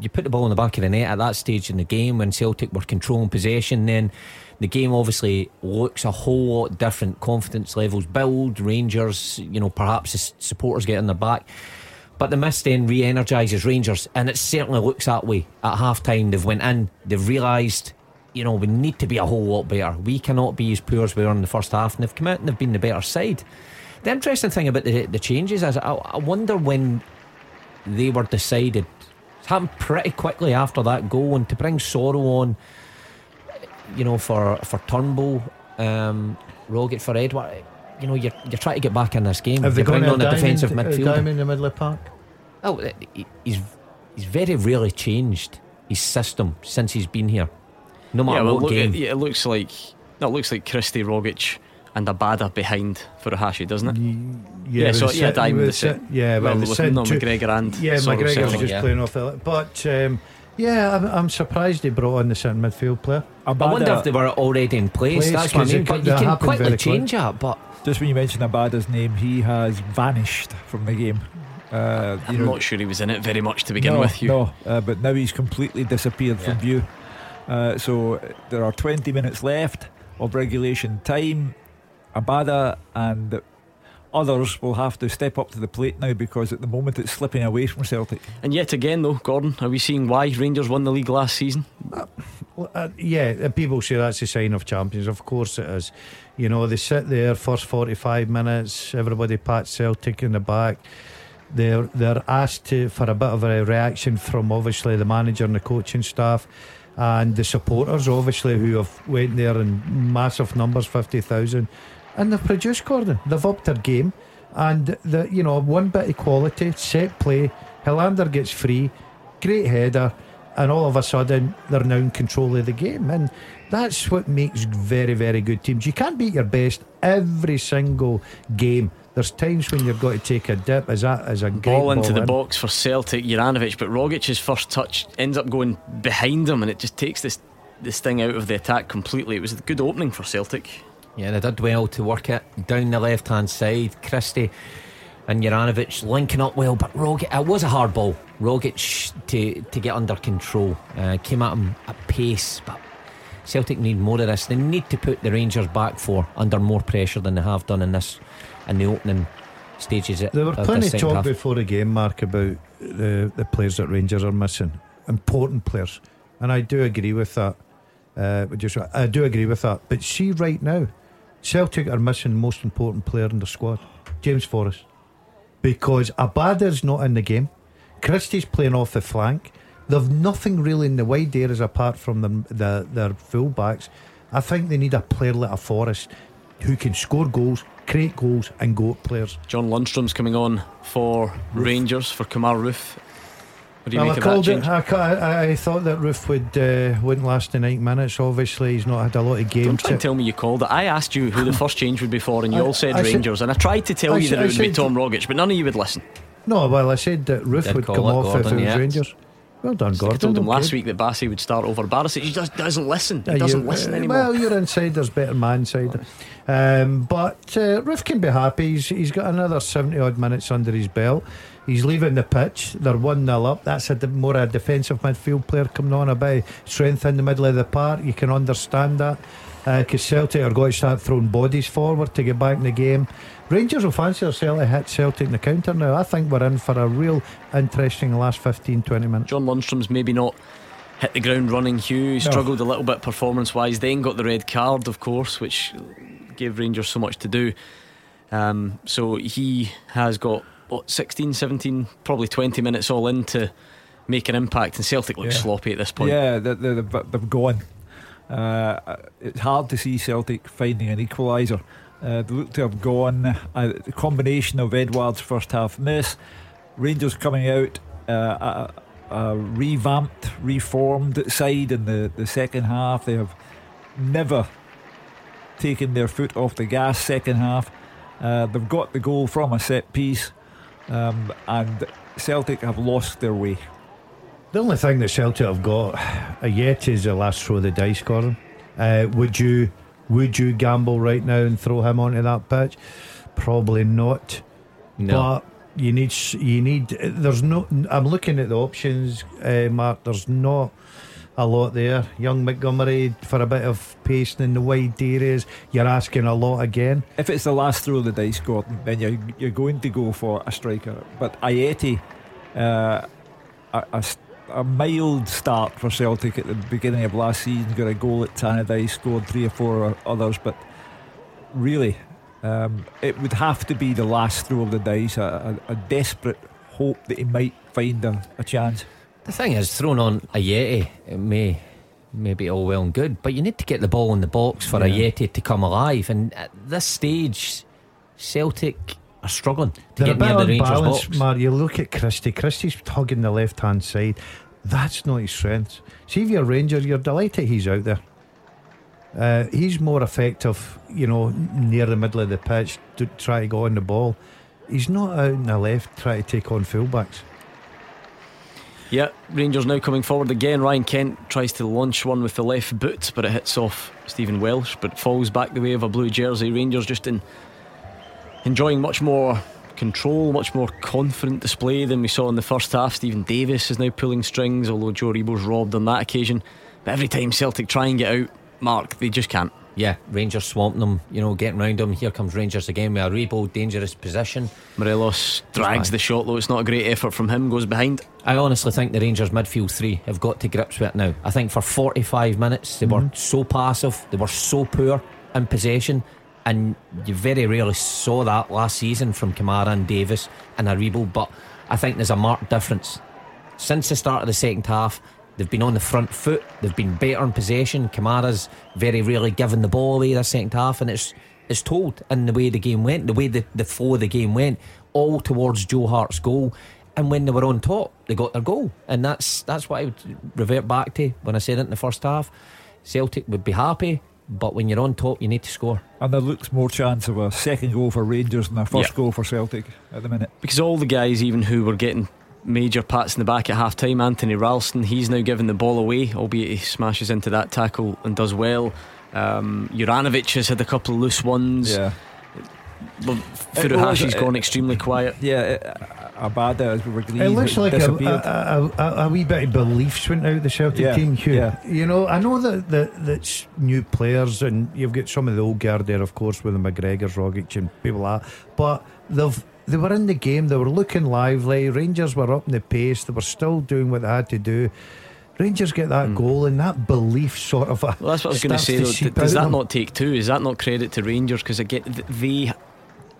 you put the ball in the back of the net at that stage in the game when Celtic were controlling possession, then the game obviously looks a whole lot different. Confidence levels build, Rangers, you know, perhaps the supporters get in their back. But the miss then re energises Rangers, and it certainly looks that way. At half time, they've went in, they've realised, you know, we need to be a whole lot better. We cannot be as poor as we were in the first half, and they've come out and they've been the better side. The interesting thing about the, the changes is I, I wonder when they were decided. It happened pretty quickly after that goal, and to bring Soro on, you know, for for Turnbull, um, Rogic for Edouard. you know, you're you're trying to get back in this game. Have they you bring gone on a defensive midfielder. Diamond in the middle of the park? Oh, he- he's he's very rarely changed his system since he's been here. No matter Yeah, well, what look, game. it, it looks like that looks like Christie Rogic and Abada behind Furuhashi, doesn't it? Yeah, so- yeah, Sit- Diamond, with the Sit- Sit- Yeah, well, well, the with Sit no McGregor and Yeah, Sorrell McGregor's Selling, just yeah. playing off it. But um, yeah, I'm, I'm surprised they brought on the centre midfield player. I wonder if they were already in place. Place, That's what I 'cause mean. But you can quickly very change that. But Just when you mention Abada's name, he has vanished from the game. Uh, you I'm know, not sure he was in it very much to begin no, with. You, No, uh, but now he's completely disappeared from view. Uh, so there are 20 minutes left of regulation time. Abada and others will have to step up to the plate now because at the moment it's slipping away from Celtic. and yet again, though, Gordon, are we seeing why Rangers won the league last season? Well, uh, yeah, uh, people say that's a sign of champions. Of course it is. You know, they sit there first 45 minutes, everybody pats Celtic in the back. They're they're asked to for a bit of a reaction from obviously the manager and the coaching staff and the supporters obviously who have went there in massive numbers, 50,000 and they've produced Gordon. They've upped their game and the you know one bit of quality, set play, Helander gets free, great header and all of a sudden they're now in control of the game and that's what makes very very good teams you can't beat your best every single game there's times when you've got to take a dip as a as a great Ball into the in. box for Celtic, Juranovic, but Rogic's first touch ends up going behind him, and it just takes this this thing out of the attack completely. It was a good opening for Celtic. Yeah, they did well to work it down the left hand side. Christie and Juranovic linking up well, but Rogic, it was a hard ball. Rogic to to get under control uh, came at him at pace, but Celtic need more of this. They need to put the Rangers back for under more pressure than they have done in this in the opening stages. there were of plenty of talk before the game Mark about the, the players that Rangers are missing important players and I do agree with that uh, say- I do agree with that but see right now Celtic are missing the most important player in the squad James Forrest because Abada's not in the game. Christie's playing off the flank. They've nothing really in the wide areas apart from them, the, their fullbacks. I think they need a player like a Forrest who can score goals, create goals, and go at players. John Lundstram's coming on for Rangers for Kemar Roofe. What do you Well, I make of that called it. I, I, I thought that Roofe would uh, wouldn't last the eight minutes. Obviously, he's not had a lot of games. Don't games. try and tell me you called it. I asked you who the first change would be for, and you I- all said I said- Rangers. and I tried to tell I you said- that it I would be Tom Rogic, but none of you would listen. No, well, I said that Roofe would come it off if it was yeah. Rangers. Well done, I told him last week that Bassey would start over Barisic. He just doesn't listen. He Yeah, doesn't you- listen uh, anymore. Well, your insider's better man side. Um, but uh, Roofe can be happy. He's, he's got another 70 odd minutes under his belt. He's leaving the pitch. They're 1 0 up. That's a more a defensive midfield player coming on a bit of strength in the middle of the park. You can understand that. Because Celtic are going to start throwing bodies forward to get back in the game. Rangers will fancy themselves to hit Celtic in the counter now. I think we're in for a real interesting last 15 20 minutes. John Lundstram's maybe not hit the ground running. Hugh He struggled a little bit performance wise. Then got the red card, of course, which gave Rangers so much to do. Um, so he has got what 16, 17, probably 20 minutes all in to make an impact. And Celtic look Yeah. sloppy at this point. Yeah, they, they, they've, they've gone. Uh, it's hard to see Celtic finding an equaliser. Uh, they look to have gone. Uh, the combination of Edouard's first half miss, Rangers coming out, uh, a, a revamped, reformed side in the, the second half. They have never taken their foot off the gas second half. Uh, they've got the goal from a set piece, um, and Celtic have lost their way. The only thing that Celtic have got uh, yet is the last throw of the dice, Gordon. Uh, would you would you gamble right now and throw him onto that pitch? Probably not. No. But you need you need. There's no. I'm looking at the options, uh, Mark. There's not a lot there. Young Montgomery for a bit of pacing in the wide areas. You're asking a lot again. If it's the last throw of the dice, Gordon, then you're, you're going to go for a striker. But Ajeti, uh, a, a a mild start for Celtic at the beginning of last season, got a goal at Tannadice, scored three or four others, but really, um, it would have to be the last throw of the dice, a, a, desperate hope that he might find a chance. The thing is, thrown on Ajeti, it may, may be all well and good, but you need to get the ball in the box for a Yeah. Ajeti to come alive. And at this stage, Celtic are struggling to They're a get near the Rangers unbalanced, box. Mark. You look at Christie. Christie's hugging the left hand side. That's not his strength. See if you're a Ranger, you're delighted he's out there. Uh, he's more effective, you know, near the middle of the pitch to try to go on the ball. He's not out in the left trying to take on fullbacks. Yeah, Rangers now coming forward again. Ryan Kent tries to launch one with the left boot, but it hits off Stephen Welsh, but falls back the way of a blue jersey. Rangers just in enjoying much more control, much more confident display than we saw in the first half. Stephen Davis is now pulling strings, although Joe Aribo's robbed on that occasion. But every time Celtic try and get out, Mark, they just can't. Yeah, Rangers swamping them, you know, getting round them. Here comes Rangers again with Aribo dangerous position. Morelos drags the shot, though it's not a great effort from him, goes behind. I honestly think the Rangers midfield three have got to grips with it now. I think for 45 minutes they were mm-hmm. so passive, they were so poor in possession, and you very rarely saw that last season from Kamara and Davis and Aribo. But I think there's a marked difference since the start of the second half. They've been on the front foot. They've been better in possession. Kamara's very rarely given the ball away this second half, and it's it's told in the way the game went, the way the, the flow of the game went, all towards Joe Hart's goal. And when they were on top, they got their goal, and that's that's what I would revert back to when I said it in the first half. Celtic would be happy, but when you're on top, you need to score. And there looks more chance of a second goal for Rangers than a first Yeah. goal for Celtic at the minute. because all the guys, even who were getting major pats in the back at half time, Anthony Ralston, he's now given the ball away, albeit he smashes into that tackle and does well. Um, Juranovic has had a couple of loose ones. Yeah, Well, It was- Furuhashi's uh, it- gone extremely quiet. yeah. Uh, uh, Abada, as we were agreeing, It looks like a, disappeared. a, a, a, a wee bit of beliefs went out the Celtic Yeah, team, Hugh. yeah. You know, I know that, that that's new players, and you've got some of the old guard there, of course, with the McGregors, Rogic, and people like that. But they've they were in the game, they were looking lively. Rangers were up in the pace, they were still doing what they had to do. Rangers get that hmm. goal, and that belief sort of. Uh, well, that's what I was going to say. Though. Does that them. not take two? Is that not credit to Rangers? Because again, th- they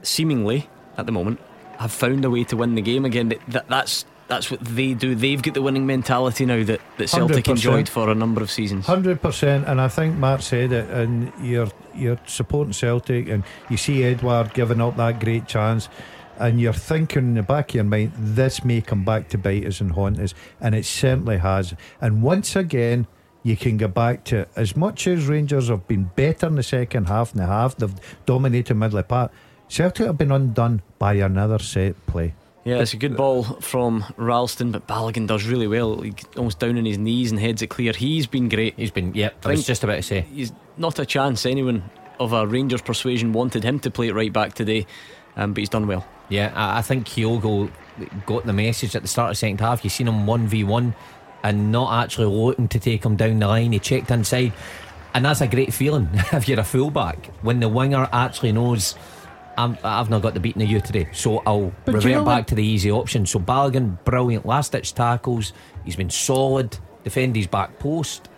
seemingly at the moment have found a way to win the game again. That, that that's that's what they do. They've got the winning mentality now that, that Celtic 100%. enjoyed for a number of seasons. Hundred percent, and I think Matt said it. And you're you're supporting Celtic, and you see Edouard giving up that great chance, and you're thinking in the back of your mind, this may come back to bite us and haunt us, and it certainly has. And once again, you can go back to as much as Rangers have been better in the second half than they have. They've dominated middle part. Celtic have been undone by another set play. Yeah, it's a good ball from Ralston, but Balogun does really well. He almost down on his knees and heads it clear. He's been great. He's been, yep, I was just about to say. He's not a chance anyone of a Rangers persuasion wanted him to play it right back today, um, but he's done well. Yeah, I, I think Kyogo got the message at the start of the second half. You've seen him one v one, and not actually looking to take him down the line. He checked inside, and that's a great feeling if you're a fullback when the winger actually knows. I'm, I've not got the beating of you today, so I'll But revert you know back what- to the easy option. So Balogun, brilliant last ditch tackles. He's been solid, defend his back post.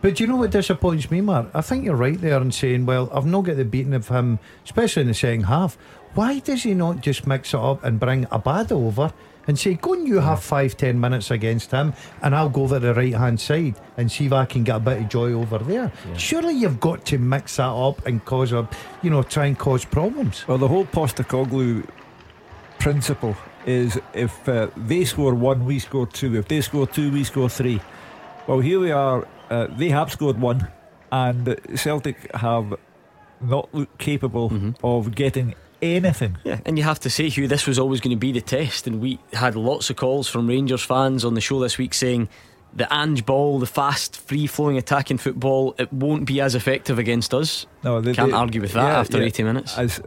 But do you know what disappoints me, Mark? I think you're right there in saying, well, I've not got the beating of him, especially in the second half. Why does he not just mix it up and bring a bad over and say, go and you have five, ten minutes against him, and I'll go over the right hand side and see if I can get a bit of joy over there? Surely you've got to mix that up and cause a, you know, try and cause problems. Well, the whole Postecoglou principle is if uh, they score one, we score two. If they score two, we score three. Well, here we are. Uh, they have scored one, and Celtic have not looked capable of getting anything. Yeah, and you have to say, Hugh, this was always going to be the test, and we had lots of calls from Rangers fans on the show this week saying the Ange ball, the fast, free flowing attacking football, it won't be as effective against us. No, they, Can't they- argue with that yeah, after yeah. 80 minutes. As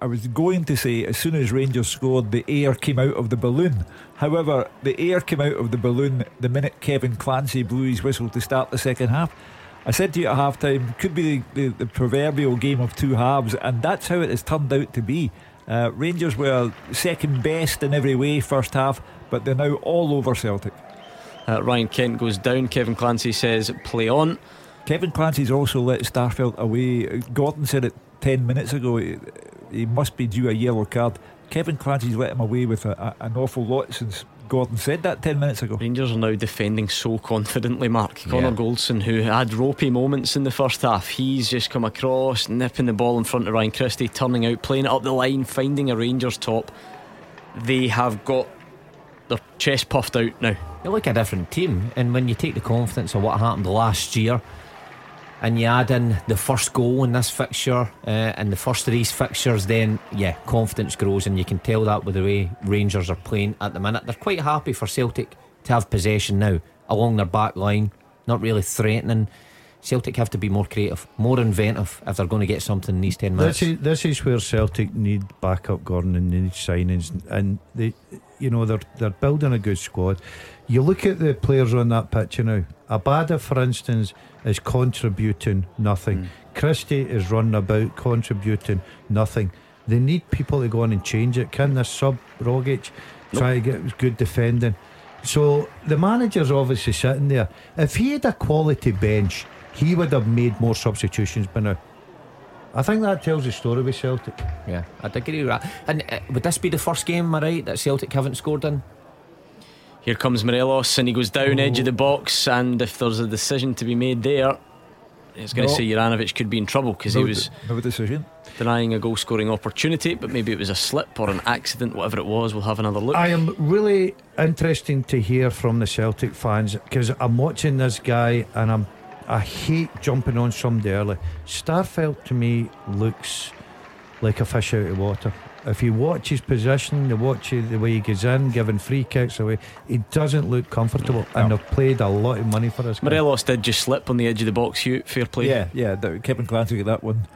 I was going to say, as soon as Rangers scored, the air came out of the balloon. However, the air came out of the balloon the minute Kevin Clancy blew his whistle to start the second half. I said to you at half time, could be the, the, the proverbial game of two halves, and that's how it has turned out to be. Uh, Rangers were second best in every way first half, but they're now all over Celtic. Uh, Ryan Kent goes down. Kevin Clancy says, play on. Kevin Clancy's also let Starfelt away. Gordon said it 10 minutes ago. He, he must be due a yellow card. Kevin Clancy's let him away with a, a, an awful lot since Gordon said that 10 minutes ago. Rangers are now defending so confidently, Mark. Connor Yeah. Goldson, who had ropey moments in the first half, he's just come across, nipping the ball in front of Ryan Christie, turning out, playing it up the line, finding a Rangers top. They have got their chest puffed out now. They look a different team, and when you take the confidence of what happened last year, and you add in the first goal in this fixture uh, and the first of these fixtures, then yeah, confidence grows, and you can tell that with the way Rangers are playing at the minute. They're quite happy for Celtic to have possession now along their back line, not really threatening. Celtic have to be more creative, more inventive if they're going to get something in these ten minutes. This is, this is where Celtic need backup, Gordon, and they need signings, and they, you know, they're they're building a good squad. You look at the players on that picture now. Abada, for instance, is contributing nothing. Christie is running about contributing nothing. They need people to go on and change it. Can this sub Rogic try to get good defending? So the manager's obviously sitting there. If he had a quality bench, he would have made more substitutions by now. I think that tells the story with Celtic. Yeah, I'd agree with that. And uh, would this be the first game, am I right, that Celtic haven't scored in? Here comes Morelos, and he goes down edge of the box. And if there's a decision to be made there, it's going to No. say Juranovic could be in trouble because he was no decision. denying a goal scoring opportunity, but maybe it was a slip or an accident, whatever it was. We'll have another look. I am really interesting to hear from the Celtic fans because I'm watching this guy and I'm I hate jumping on somebody early. Starfelt to me looks like a fish out of water. If you watch his position, you watch the way he goes in, giving free kicks away, he doesn't look comfortable. And No. they've played a lot of money for this. guy. Morelos did just slip on the edge of the box. Hugh, fair play. Yeah, yeah. that- Kevin Clancy got that one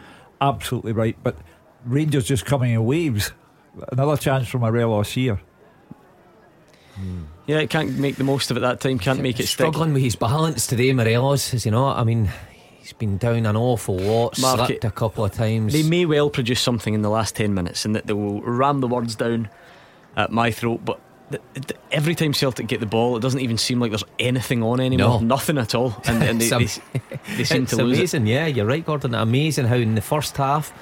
absolutely right. But Rangers just coming in waves. Another chance for Morelos here. Yeah, it can't make the most of it that time. Can't make it stick. Struggling with his balance today, Morelos, is he not? I mean, he's been down an awful lot, Mark, slipped a couple of times. They may well produce something in the last 10 minutes and that they will ram the words down at my throat, but th- th- every time Celtic get the ball, it doesn't even seem like there's anything on anymore. No. Nothing at all. And, and they, It's they, they seem it's to lose it. amazing, yeah, you're right, Gordon. Amazing how in the first half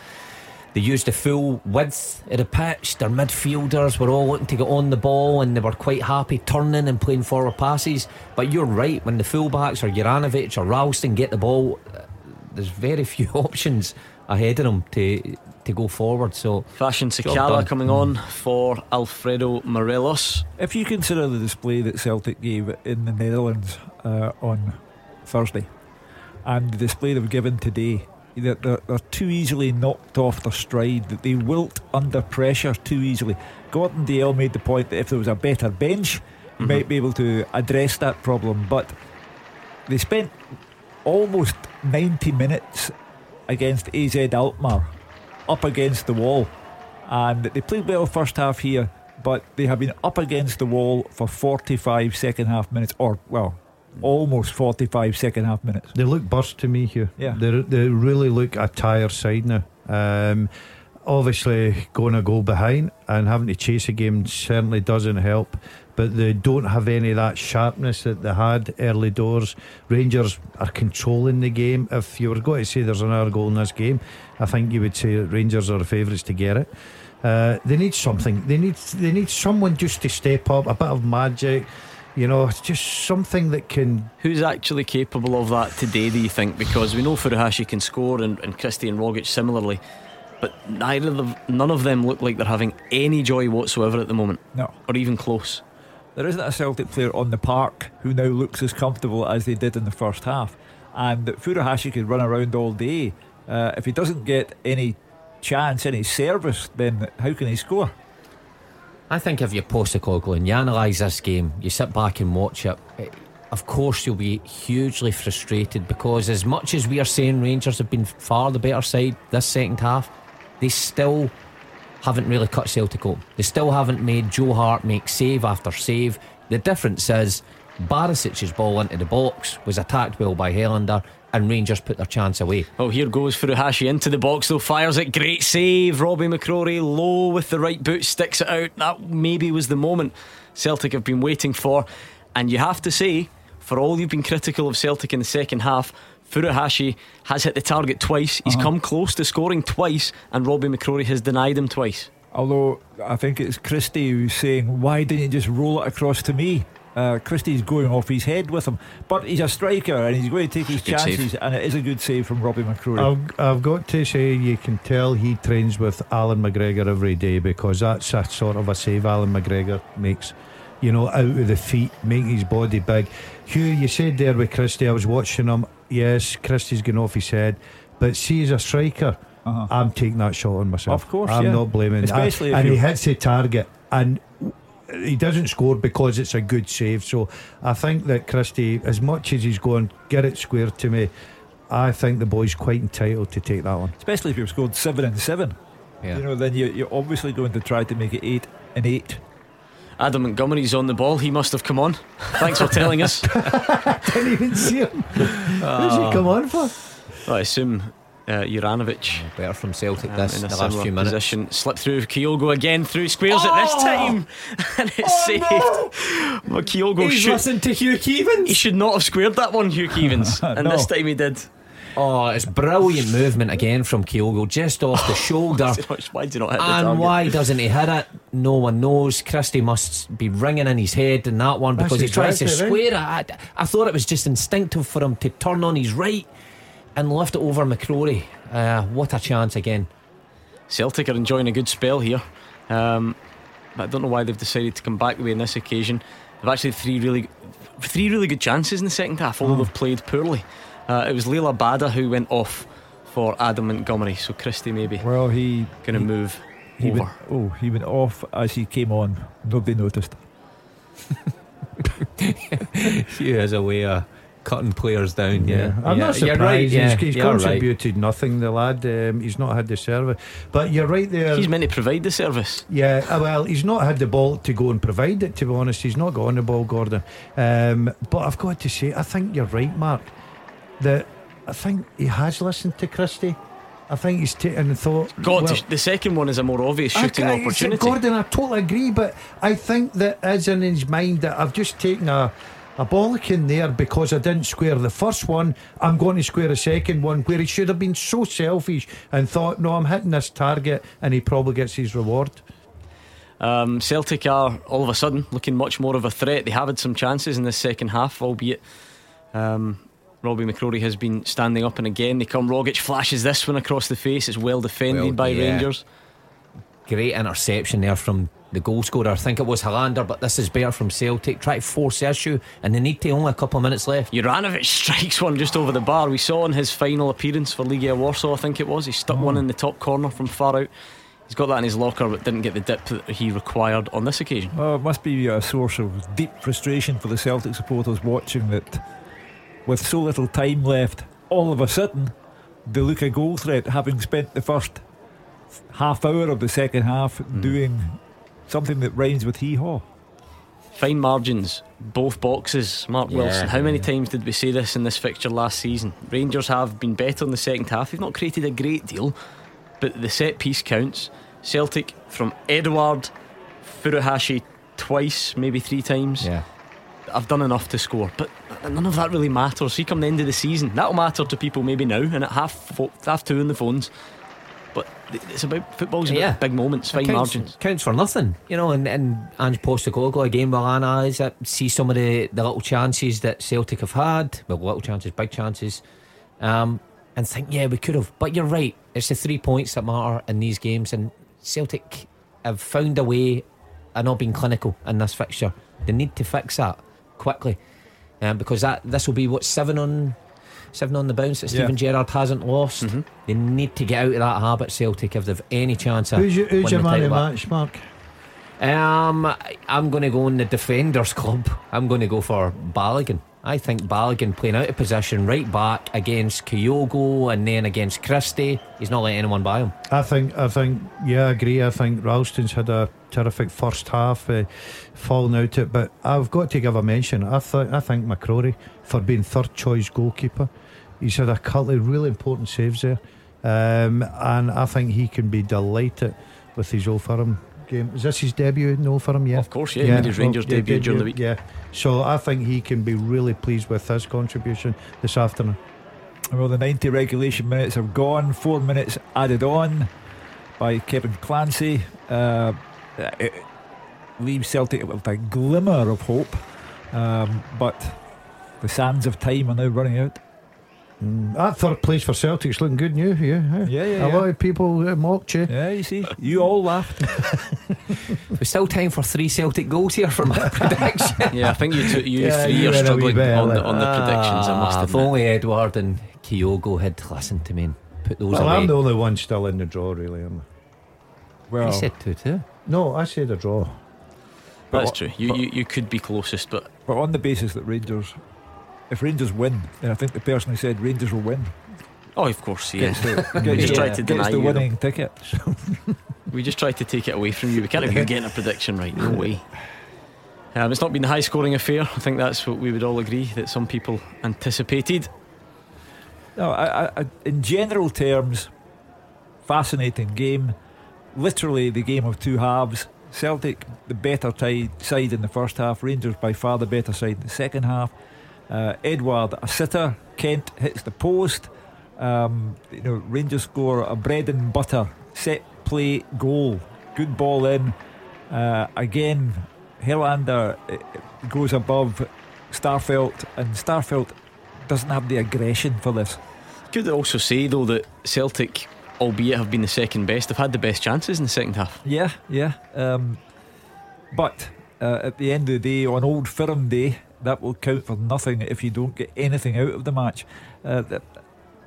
they used the full width of the pitch. Their midfielders were all looking to get on the ball and they were quite happy turning and playing forward passes. But you're right, when the fullbacks or Juranovic or Ralston get the ball, uh, there's very few options ahead of them to to go forward. So Fashion Job Sakala coming on for Alfredo Morelos. If you consider the display that Celtic gave in the Netherlands uh, on Thursday and the display they've given today, they're, they're, they're too easily knocked off their stride, that they wilt under pressure too easily. Gordon Dalziel made the point that if there was a better bench, you might mm-hmm. be able to address that problem, but they spent almost 90 minutes against AZ Alkmaar up against the wall and they played well first half here but they have been up against the wall for 45 second half minutes or well almost 45 second half minutes They look burst to me here. Yeah. They, they really look a tired side now. Um, obviously, going a goal behind and having to chase a game certainly doesn't help. But they don't have any of that sharpness that they had early doors. Rangers are controlling the game. If you were going to say there's another goal in this game, I think you would say that Rangers are the favourites to get it. Uh, they need something. They need they need someone just to step up, a bit of magic. You know, it's just something that can Who's actually capable of that today, do you think? Because we know Furuhashi can score and, and Christie and Rogic similarly, but neither of them, none of them look like they're having any joy whatsoever at the moment, no. Or even close. there isn't a Celtic player on the park who now looks as comfortable as they did in the first half. And Furuhashi could run around all day. Uh, if he doesn't get any chance any service then how can he score I think if you're Postecoglou and you analyse this game, you sit back and watch it. Of course, you'll be hugely frustrated because, as much as we are saying Rangers have been far the better side this second half, they still haven't really cut Celtic open. They still haven't made Joe Hart make save after save. The difference is Barisic's ball into the box was attacked well by Helander, and Rangers put their chance away. Oh, here goes Furuhashi into the box though, fires it, great save. Robby McCrorie low with the right boot, sticks it out. That maybe was the moment Celtic have been waiting for. And you have to say, for all you've been critical of Celtic in the second half, Furuhashi has hit the target twice. He's uh-huh. come close to scoring twice, and Robby McCrorie has denied him twice. Although I think it's Christie who's saying, "Why didn't you just roll it across to me?" Uh, Christie's going off his head with him, but he's a striker and he's going to take his Good chances, save. and it is a good save from Robby McCrorie. I've, I've got to say, you can tell he trains with Alan McGregor every day because that's a sort of a save Alan McGregor makes. You know, out of the feet, making his body big. Hugh, you said there with Christie, I was watching him. Yes, Christie's going off his head, but see, as a striker, Uh-huh. I'm taking that shot on myself. Of course, I'm yeah. not blaming. Especially if and he you- hits the target, and he doesn't score because it's a good save. So I think that Christie, as much as he's going, get it square to me. I think the boy's quite entitled to take that one. Especially if you've scored seven and seven. Yeah. You know, then you, you're obviously going to try to make it eight and eight. Adam Montgomery's on the ball. He must have come on. Thanks for telling us. Didn't even see him. Who's he ah. come on for? I assume uh, Juranovic Better from Celtic um, this in the last few minutes. position. Slip through Kyogo again through squares at this time. and it's saved. Well, Kyogo He's should, listening to Hugh Keevins. he should not have squared that one, Hugh Keevins. and No. this time he did. Oh, it's brilliant movement again from Kyogo, just off the shoulder. Why did he not hit the And target? why doesn't he hit it? No one knows. Christie must be ringing in his head in that one That's because he tries to square it. I, I thought it was just instinctive for him to turn on his right and lift it over McCrorie. Uh, what a chance again. Celtic are enjoying a good spell here. Um, but I don't know why they've decided to come back the way on this occasion. They've actually had three really, three really good chances in the second half, although they've played poorly. Uh, it was Liel Abada who went off for Adam Montgomery, so Christie maybe Well, he going to move He over. went, oh, he went off as he came on. Nobody noticed. Hugh has a way of cutting players down. Yeah, I'm Yeah, not surprised. right, yeah, he's he's you're right. contributed nothing. The lad, um, he's not had the service. But you're right there. He's meant to provide the service. Yeah, uh, well, he's not had the ball to go and provide it. To be honest, he's not got on the ball, Gordon. Um, but I've got to say, I think you're right, Mark. That I think he has listened to Christie. I think he's taken and thought. God, well, the second one is a more obvious shooting I- I- opportunity. Gordon, I totally agree, but I think that is in his mind that I've just taken a a bollocking there because I didn't square the first one. I'm going to square a second one where he should have been so selfish and thought, no, I'm hitting this target, and he probably gets his reward. Um, Celtic are all of a sudden looking much more of a threat. They have had some chances in the second half, albeit um, Robby McCrorie has been standing up and again they come. Rogic flashes this one across the face. It's well defended Well, by yeah. Rangers. Great interception there from the goal scorer. I think it was Helander, but this is Bear from Celtic. Try to force the issue, and they need to only a couple of minutes left. Juranovic strikes one just over the bar. We saw in his final appearance for Legia Warsaw, I think it was. He stuck one hmm. in the top corner from far out. He's got that in his locker, but didn't get the dip that he required on this occasion. Oh, it must be a source of deep frustration for the Celtic supporters watching that with so little time left, all of a sudden they look a goal threat, having spent the first half hour of the second half hmm. doing something that rhymes with hee haw. Fine margins, both boxes. Mark Yeah, Wilson. How many yeah. times did we say this in this fixture last season? Rangers have been better in the second half. They've not created a great deal, but the set piece counts. Celtic from Edouard, Furuhashi twice, maybe three times. Yeah. I've done enough to score, but none of that really matters. See, come the end of the season, that'll matter to people maybe now, and at half fo- half two on the phones. But it's about football's about Yeah. big moments, fine counts, margins. counts for nothing, you know. And and Ange Postecoglou again will analyse it, see some of the, the little chances that Celtic have had, well, little chances, big chances, um, and think, yeah, we could have. But you're right, it's the three points that matter in these games, and Celtic have found a way of not being clinical in this fixture. They need to fix that quickly, um, because that this will be what seven on. Seven on the bounce that Yeah. Stephen Gerrard hasn't lost. They need to get out of that habit, Celtic, if they've any chance of Who's your, who's your the man of match, Mark? Um, I- I'm going to go in the defenders club. I'm going to go for Balogun. I think Balogun playing out of position right back against Kyogo and then against Christie. He's not letting anyone by him. I think, I think, yeah, I agree. I think Ralston's had a terrific first half, uh, falling out of it. But I've got to give a mention. I th- I think McCrorie for being third choice goalkeeper. He's had a couple of really important saves there, um, and I think he can be delighted with his Old Firm game. Is this his debut in Old Firm? Yeah, Of course, yeah, he made his Rangers yeah, debut did during the week. Yeah, so I think he can be really pleased with his contribution this afternoon. Well, the 90 regulation minutes have gone, four minutes added on. by Kevin Clancy. Uh, it leaves Celtic with a glimmer of hope, um, but the sands of time are now running out. Mm, that third place for Celtic's looking good new. Yeah, Yeah, yeah, A yeah. lot of people uh, mocked you. Yeah, you see, you all laughed. There's still time for three Celtic goals here for my prediction. Yeah, I think you two, you Yeah, three you are went a wee struggling bit on the, on the predictions. I must Ah, If only Edouard and Kyogo had listened to me and put those Well, away. I'm the only one still in the draw, really. Am I? Well, I said two two. No, I said a draw. That's true. You, you you could be closest, but but on the basis that Rangers, if Rangers win, then I think the person who said Rangers will win oh, of course, yeah. gets the, We just the, tried to deny the winning ticket. We just tried to take it away from you. We can't even get a prediction right. No way. Um, it's not been a high scoring affair. I think that's what we would all agree that some people anticipated. No, I, I, in general terms, fascinating game. Literally the game of two halves. Celtic, the better ti- side in the first half. Rangers, by far the better side in the second half. Uh, Edouard, a sitter. Kent hits the post. Um, you know, Rangers score a bread and butter set play goal. Good ball in. Uh, again, Helander uh, goes above Starfelt, and Starfelt doesn't have the aggression for this. Could also say though that Celtic, albeit have been the second best, have had the best chances in the second half. Yeah, yeah. Um, but uh, at the end of the day, on Old Firm Day, that will count for nothing if you don't get anything out of the match. Uh, that,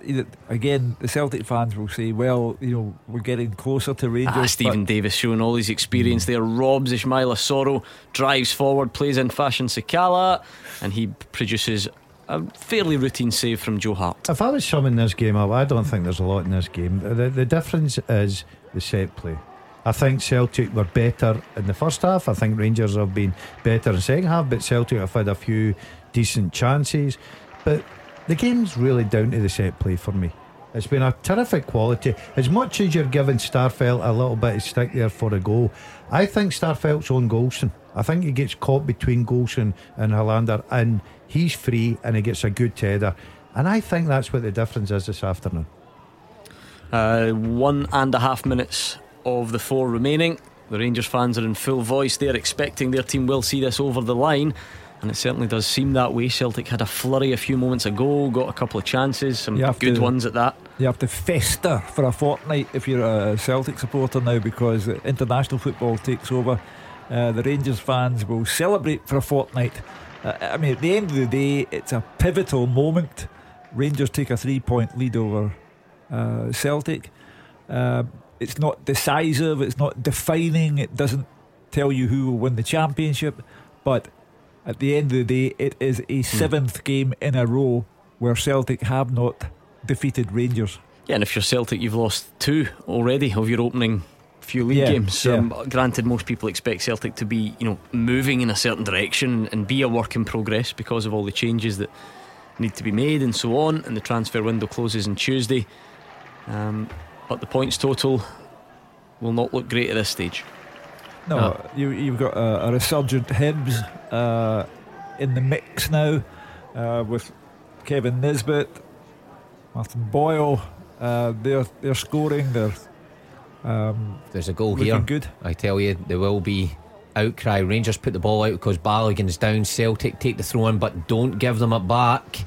that- again, the Celtic fans will say, "Well, you know, we're getting closer to Rangers." Ah, but- Stephen Davis showing all his experience there. Robs Ismaila Soro, drives forward, plays in fashion Sakala, and he produces a fairly routine save from Joe Hart. If I was summing this game up, I don't think there's a lot in this game. The, the difference is the set play. I think Celtic were better in the first half. I think Rangers have been better in the second half, but Celtic have had a few decent chances. But the game's really down to the set play for me. It's been a terrific quality. As much as you're giving Starfelt a little bit of stick there for a goal, I think Starfelt's on Goldson. I think he gets caught between Goldson and Helander, and he's free and he gets a good tether. And I think that's what the difference is this afternoon. Uh, one and a half minutes of the four remaining. The Rangers fans are in full voice. They're expecting their team will see this over the line. And it certainly does seem that way. Celtic had a flurry a few moments ago, got a couple of chances, some good to- ones at that. You have to fester for a fortnight if you're a Celtic supporter now because international football takes over. Uh, the Rangers fans will celebrate for a fortnight. Uh, I mean, at the end of the day, it's a pivotal moment. Rangers take a three point lead over uh, Celtic. It's not decisive, it's not defining, it doesn't tell you who will win the championship, but at the end of the day, it is a seventh game in a row where Celtic have not defeated Rangers. Yeah, and if you're Celtic, you've lost two already of your opening few league Yeah, games. yeah. Um, granted, most people expect Celtic to be, you know, moving in a certain direction and be a work in progress because of all the changes that need to be made and so on. And the transfer window closes on Tuesday. Um, but the points total will not look great at this stage. No, No. You, you've got a, a resurgent Hibs uh, in the mix now uh, with Kevin Nisbet, Martin Boyle. Uh, they're they're scoring. They're um, There's a goal looking here. good. I tell you, there will be outcry. Rangers put the ball out because Balogun's down. Celtic take the throw in, but don't give them it back.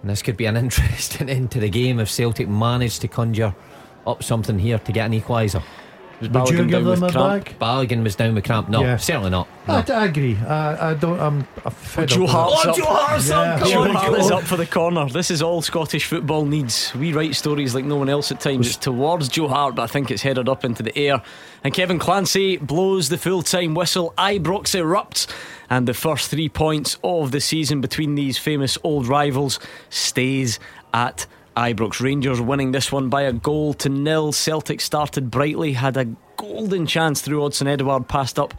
And this could be an interesting end to the game if Celtic manage to conjure up something here to get an equaliser. Was Would you give them a cramp? back? Balogun was down with cramp. No, Yeah. certainly not. No. I, I agree. I, I don't. I'm. I'm fed Joe up with Hart's it. up. Hart's Yeah. Come Joe on, Hart Joe. is up for the corner. This is all Scottish football needs. We write stories like no one else at times. It's towards Joe Hart, but I think it's headed up into the air. And Kevin Clancy blows the full time whistle. Ibrox erupts. And the first three points of the season between these famous old rivals stays at Ibrox. Rangers winning this one by a goal to nil. Celtic started brightly, had a golden chance through Odsonne Edouard, passed up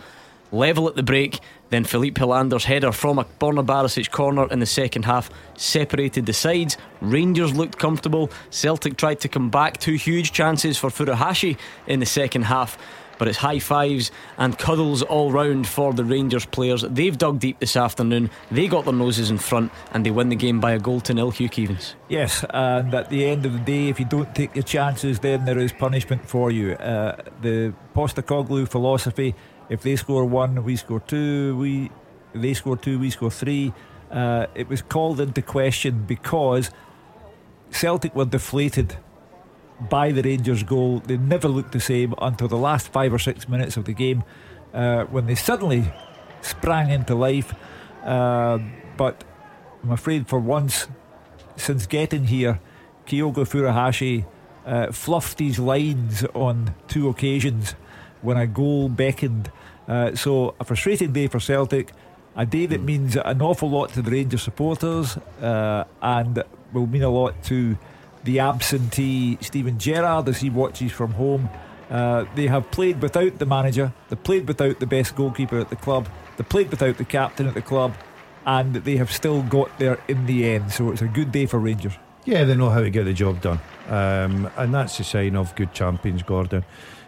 level at the break. Then Filip Helander's header from a Borna Barisic corner in the second half separated the sides. Rangers looked comfortable. Celtic tried to come back. Two huge chances for Furuhashi in the second half. But it's high fives and cuddles all round for the Rangers players. They've dug deep this afternoon, they got their noses in front, and they win the game by a goal to nil, Hugh Keevins. Yes, and at the end of the day, if you don't take your chances, then there is punishment for you. Uh, the Postecoglou philosophy if they score one, we score two, we they score two, we score three. Uh, it was called into question because Celtic were deflated by the Rangers goal. They never looked the same until the last five or six minutes of the game uh, when they suddenly sprang into life. Uh, but I'm afraid for once, since getting here, Kyogo Furuhashi uh, fluffed his lines on two occasions when a goal beckoned. Uh, so, a frustrating day for Celtic, a day that means an awful lot to the Rangers supporters uh, and will mean a lot to the absentee Steven Gerrard as he watches from home. Uh, they have played without the manager, they played without the best goalkeeper at the club, they played without the captain at the club, and they have still got there in the end. So it's a good day for Rangers. Yeah, they know how to get the job done, um, and that's a sign of good champions, Gordon.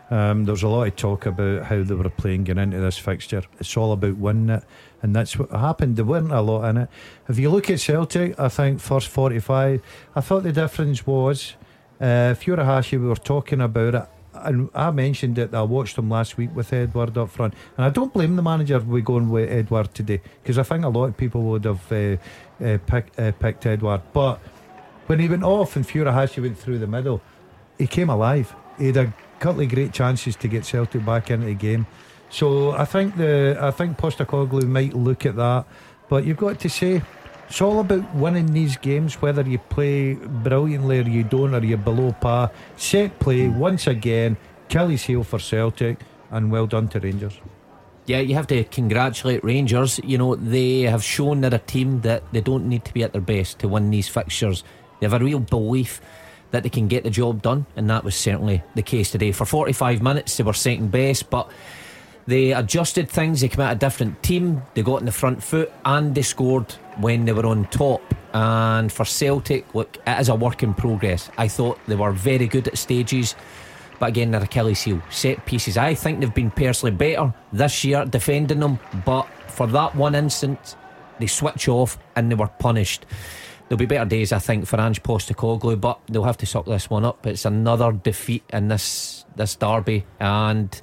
Um, there's a lot of talk about how they were playing getting into this fixture. It's all about winning it, and that's what happened. There weren't a lot in it. If you look at Celtic, I think first 45, I thought the difference was uh, we were talking about it. And I mentioned it. I watched him last week with Edouard up front, and I don't blame the manager we going with Edouard today because I think a lot of people would have uh, uh, pick, uh, picked Edouard. But when he went off and Furuhashi went through the middle, he came alive. He had a couple of great chances to get Celtic back into the game. So I think the I think Postecoglou might look at that, but you've got to say it's all about winning these games, whether you play brilliantly or you don't, or you're below par. Set play hmm. once again, Achilles heel for Celtic, and well done to Rangers. Yeah, you have to congratulate Rangers. You know, they have shown they're a team that they don't need to be at their best to win these fixtures. They have a real belief that they can get the job done, and that was certainly the case today. For 45 minutes, they were second best, but they adjusted things. They came out a different team. They got in the front foot, and they scored when they were on top. And for Celtic, look, it is a work in progress. I thought they were very good at stages. But again, they're Achilles heel. Set pieces. I think they've been personally better this year defending them. But for that one instance, they switch off and they were punished. There'll be better days, I think, for Ange Postecoglou, but they'll have to suck this one up. It's another defeat in this this derby, and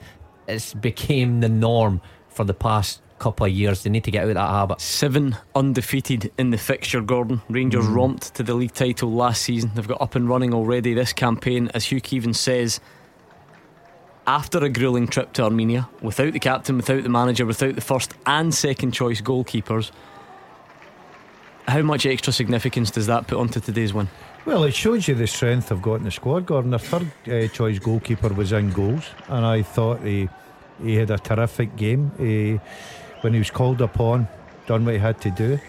it's became the norm for the past couple of years. They need to get out of that habit. Seven undefeated in the fixture, Gordon. Rangers mm. romped to the league title last season. They've got up and running already this campaign, as Hugh Keevins says. After a grueling trip to Armenia, without the captain, without the manager, without the first and second choice goalkeepers, how much extra significance does that put onto today's win? Well, it shows you the strength they've got in the squad. Gordon, their third uh, choice goalkeeper was in goals, and I thought he he had a terrific game. He, when he was called upon, done what he had to do.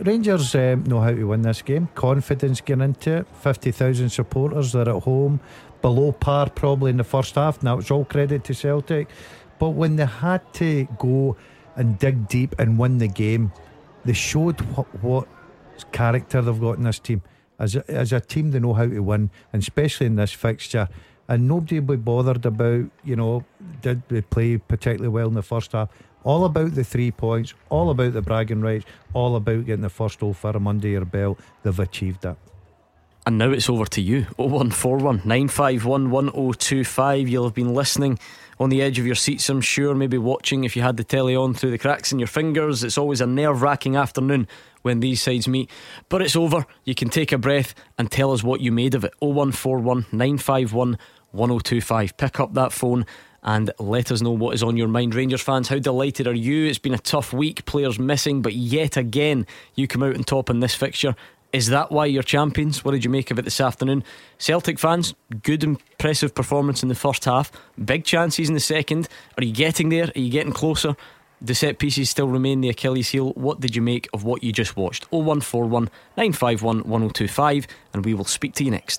Rangers um, know how to win this game. Confidence getting into it. Fifty thousand supporters. They're at home, below par probably in the first half. Now it's all credit to Celtic, but when they had to go and dig deep and win the game, they showed what character they've got in this team. As a, as a team, they know how to win, and especially in this fixture. And nobody will be bothered about, you know, did they play particularly well in the first half? All about the three points, all about the bragging rights, all about getting the first Old Firm under your belt. They've achieved that. And now it's over to you. 0141 951 1025. You'll have been listening on the edge of your seats, I'm sure, maybe watching if you had the telly on through the cracks in your fingers. It's always a nerve wracking afternoon when these sides meet. But it's over. You can take a breath and tell us what you made of it. 0141 951 1025. Pick up that phone and let us know what is on your mind. Rangers fans, how delighted are you? It's been a tough week, players missing, but yet again, you come out on top in this fixture. Is that why you're champions? What did you make of it this afternoon? Celtic fans, good, impressive performance in the first half. Big chances in the second. Are you getting there? Are you getting closer? The set pieces still remain the Achilles heel. What did you make of what you just watched? 0141 951 1025, and we will speak to you next.